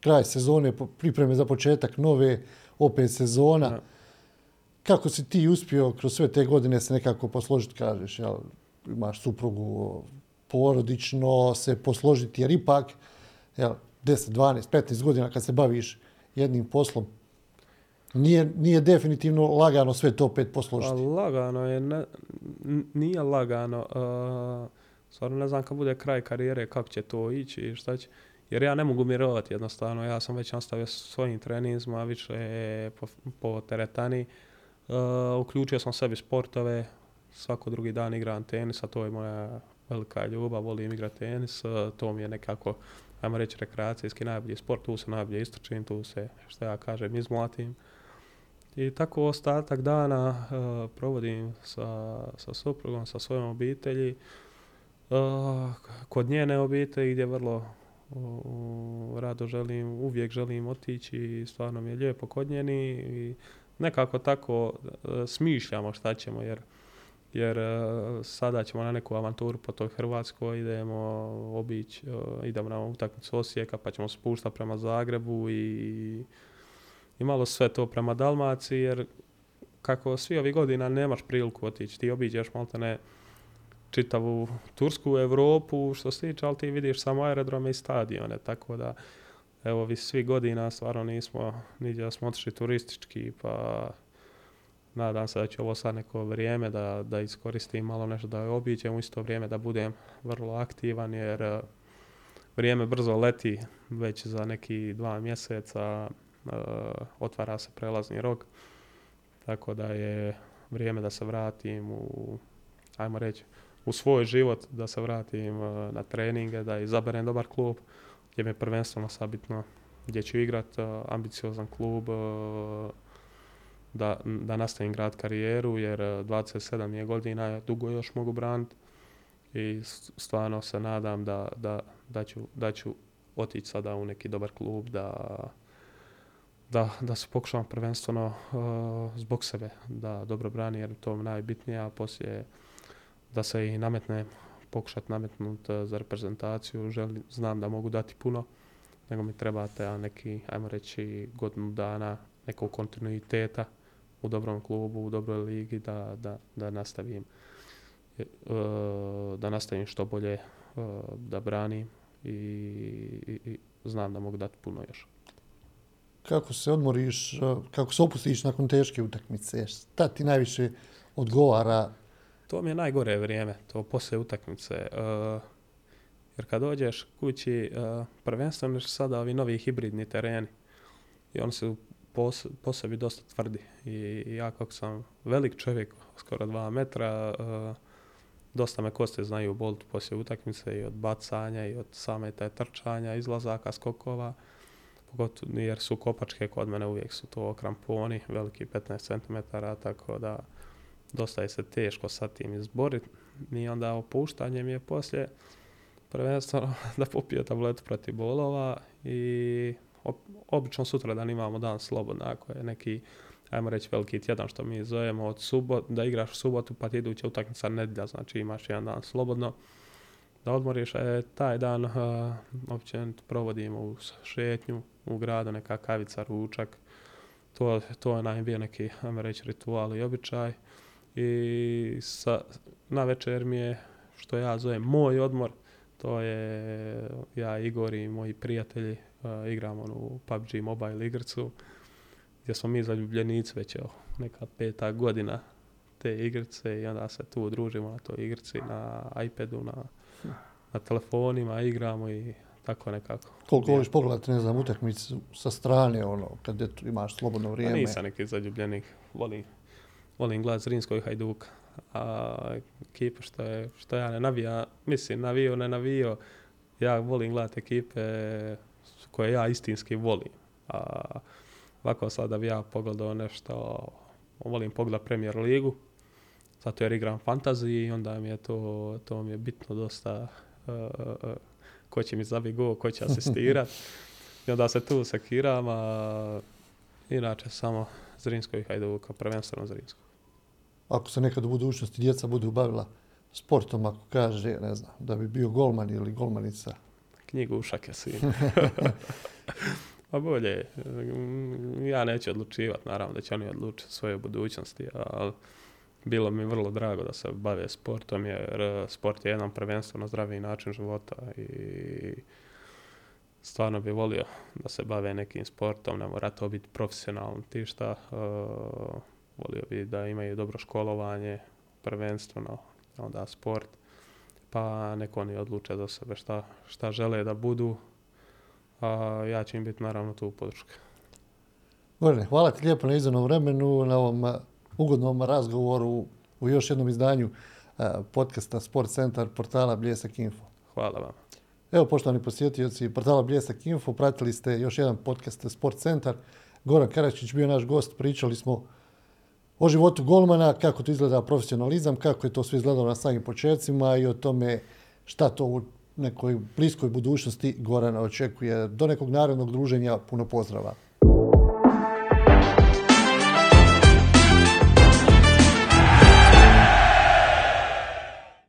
kraj sezone, pripreme za početak nove, opet sezona. Da. Kako si ti uspio kroz sve te godine se nekako posložiti, kažeš, jel, imaš suprugu, porodično se posložiti, jer ipak, jel, 10, 12, 15 godina kad se baviš jednim poslom, nije, nije definitivno lagano sve to opet Pa posložiti. lagano je, ne, nije lagano. Uh, stvarno ne znam kad bude kraj karijere kako će to ići i šta će. Jer ja ne mogu mirovati jednostavno, ja sam već nastavio svojim treninzima, više po, po teretani. Uh, uključio sam sebi sportove, svako drugi dan igram tenis, a to je moja velika ljubav, volim igrati tenis, uh, to mi je nekako, ajmo reći, rekreacijski najbolji sport, tu se najbolje istrčim, tu se, što ja kažem, izmlatim. I tako ostatak dana uh, provodim sa, sa suprugom, sa svojom obitelji, kod njene obitelji gdje vrlo rado želim, uvijek želim otići i stvarno mi je lijepo kod njeni i nekako tako uh, smišljamo šta ćemo jer jer uh, sada ćemo na neku avanturu po toj Hrvatskoj, idemo obići, uh, idemo na utakmicu Osijeka pa ćemo spuštati prema Zagrebu i i malo sve to prema Dalmaciji, jer kako svi ovih godina nemaš priliku otići, ti obiđeš malte ne čitavu Tursku, Europu, što se tiče, ali ti vidiš samo aerodrome i stadione, tako da evo vi svi godina stvarno nismo, nigdje smo otišli turistički, pa nadam se da će ovo sad neko vrijeme da, da iskoristim malo nešto da obiđem, u isto vrijeme da budem vrlo aktivan, jer eh, vrijeme brzo leti, već za neki dva mjeseca uh, otvara se prelazni rok, tako da je vrijeme da se vratim u, ajmo reći, u svoj život, da se vratim uh, na treninge, da izaberem dobar klub, gdje mi je prvenstveno sad bitno gdje ću igrat, uh, ambiciozan klub, uh, da, da nastavim grad karijeru, jer uh, 27 mi je godina, dugo još mogu braniti i stvarno se nadam da, da, da, ću, da ću otići sada u neki dobar klub, da, da, da se pokušavam prvenstveno zbog sebe da dobro brani jer to je najbitnije, a poslije da se i nametne, pokušati nametnut uh, za reprezentaciju, želim, znam da mogu dati puno, nego mi treba taj neki, ajmo reći, godinu dana nekog kontinuiteta u dobrom klubu, u dobroj ligi, da, da, da nastavim e, uh, da nastavim što bolje da branim i, i, i znam da mogu dati puno još. Kako se odmoriš, kako se opustiš nakon teške utakmice, šta ti najviše odgovara To mi je najgore vrijeme, to poslije utakmice. uh, jer kad dođeš kući, uh, prvenstveno su sada ovi novi hibridni tereni. I oni su po, po dosta tvrdi. I, ja kako sam velik čovjek, skoro dva metra, uh, dosta me koste znaju boliti poslije utakmice i od bacanja i od same te trčanja, izlazaka, skokova. Pogotovo jer su kopačke kod mene uvijek su to kramponi, veliki 15 cm, tako da dosta je se teško sa tim izboriti. I onda opuštanje mi je poslije prvenstveno da popije tabletu protiv bolova i obično sutra dan imamo dan slobodno, ako je neki ajmo reći veliki tjedan što mi zovemo od subot, da igraš subotu pa ti iduća utakmica nedjelja, znači imaš jedan dan slobodno da odmoriš, e, taj dan uh, općenito provodimo u šetnju u gradu, neka kavica, ručak, to, to je najbije neki, ajmo reći, ritual i običaj. I sa, na večer mi je, što ja zovem moj odmor, to je ja, Igor i moji prijatelji uh, igramo u PUBG mobile igrcu gdje smo mi zaljubljenici već evo, neka peta godina te igrice i onda se tu družimo na toj igrici, na iPadu, na, na telefonima, igramo i tako nekako. Koliko voliš pogledati, ne znam, utakmicu sa strane, ono, kad imaš slobodno vrijeme? Pa nisam neki zaljubljenik, volim, volim gledati Zrinskog Hajduka. A ekipa što, je, što ja ne navija, mislim, navio, ne navio, ja volim gledati ekipe koje ja istinski volim. A, ovako sad da bi ja pogledao nešto, volim pogledati Premier ligu, zato jer igram fantasy i onda mi je to, to mi je bitno dosta uh, uh, ko će mi zabiti go, ko će asistirat. I onda se tu sekiram, a inače samo Zrinsko i Hajduka, prvenstveno Zrinsko. Ako se nekad u budućnosti djeca budu bavila sportom, ako kaže, ne znam, da bi bio golman ili golmanica? Knjigu u šake si. Pa bolje, ja neću odlučivati, naravno da će oni odlučiti svoje budućnosti, ali bilo mi vrlo drago da se bave sportom jer sport je jedan prvenstveno zdraviji način života i stvarno bi volio da se bave nekim sportom, ne mora to biti profesionalno ti šta, uh, volio bi da imaju dobro školovanje, prvenstveno, onda sport, pa neko oni odluče za sebe šta, šta žele da budu, a ja ću im biti naravno tu podrška. Gorane, hvala ti lijepo na izdanom vremenu, na ovom ugodnom razgovoru u još jednom izdanju podcasta Sport Centar portala Bljesak Info. Hvala vam. Evo, poštovani posjetioci portala Bljesak Info, pratili ste još jedan podcast Sport Centar. Goran Karačić bio naš gost, pričali smo o životu golmana, kako to izgleda profesionalizam, kako je to sve izgledalo na samim početcima i o tome šta to u nekoj bliskoj budućnosti Gorana očekuje. Do nekog narednog druženja puno pozdrava.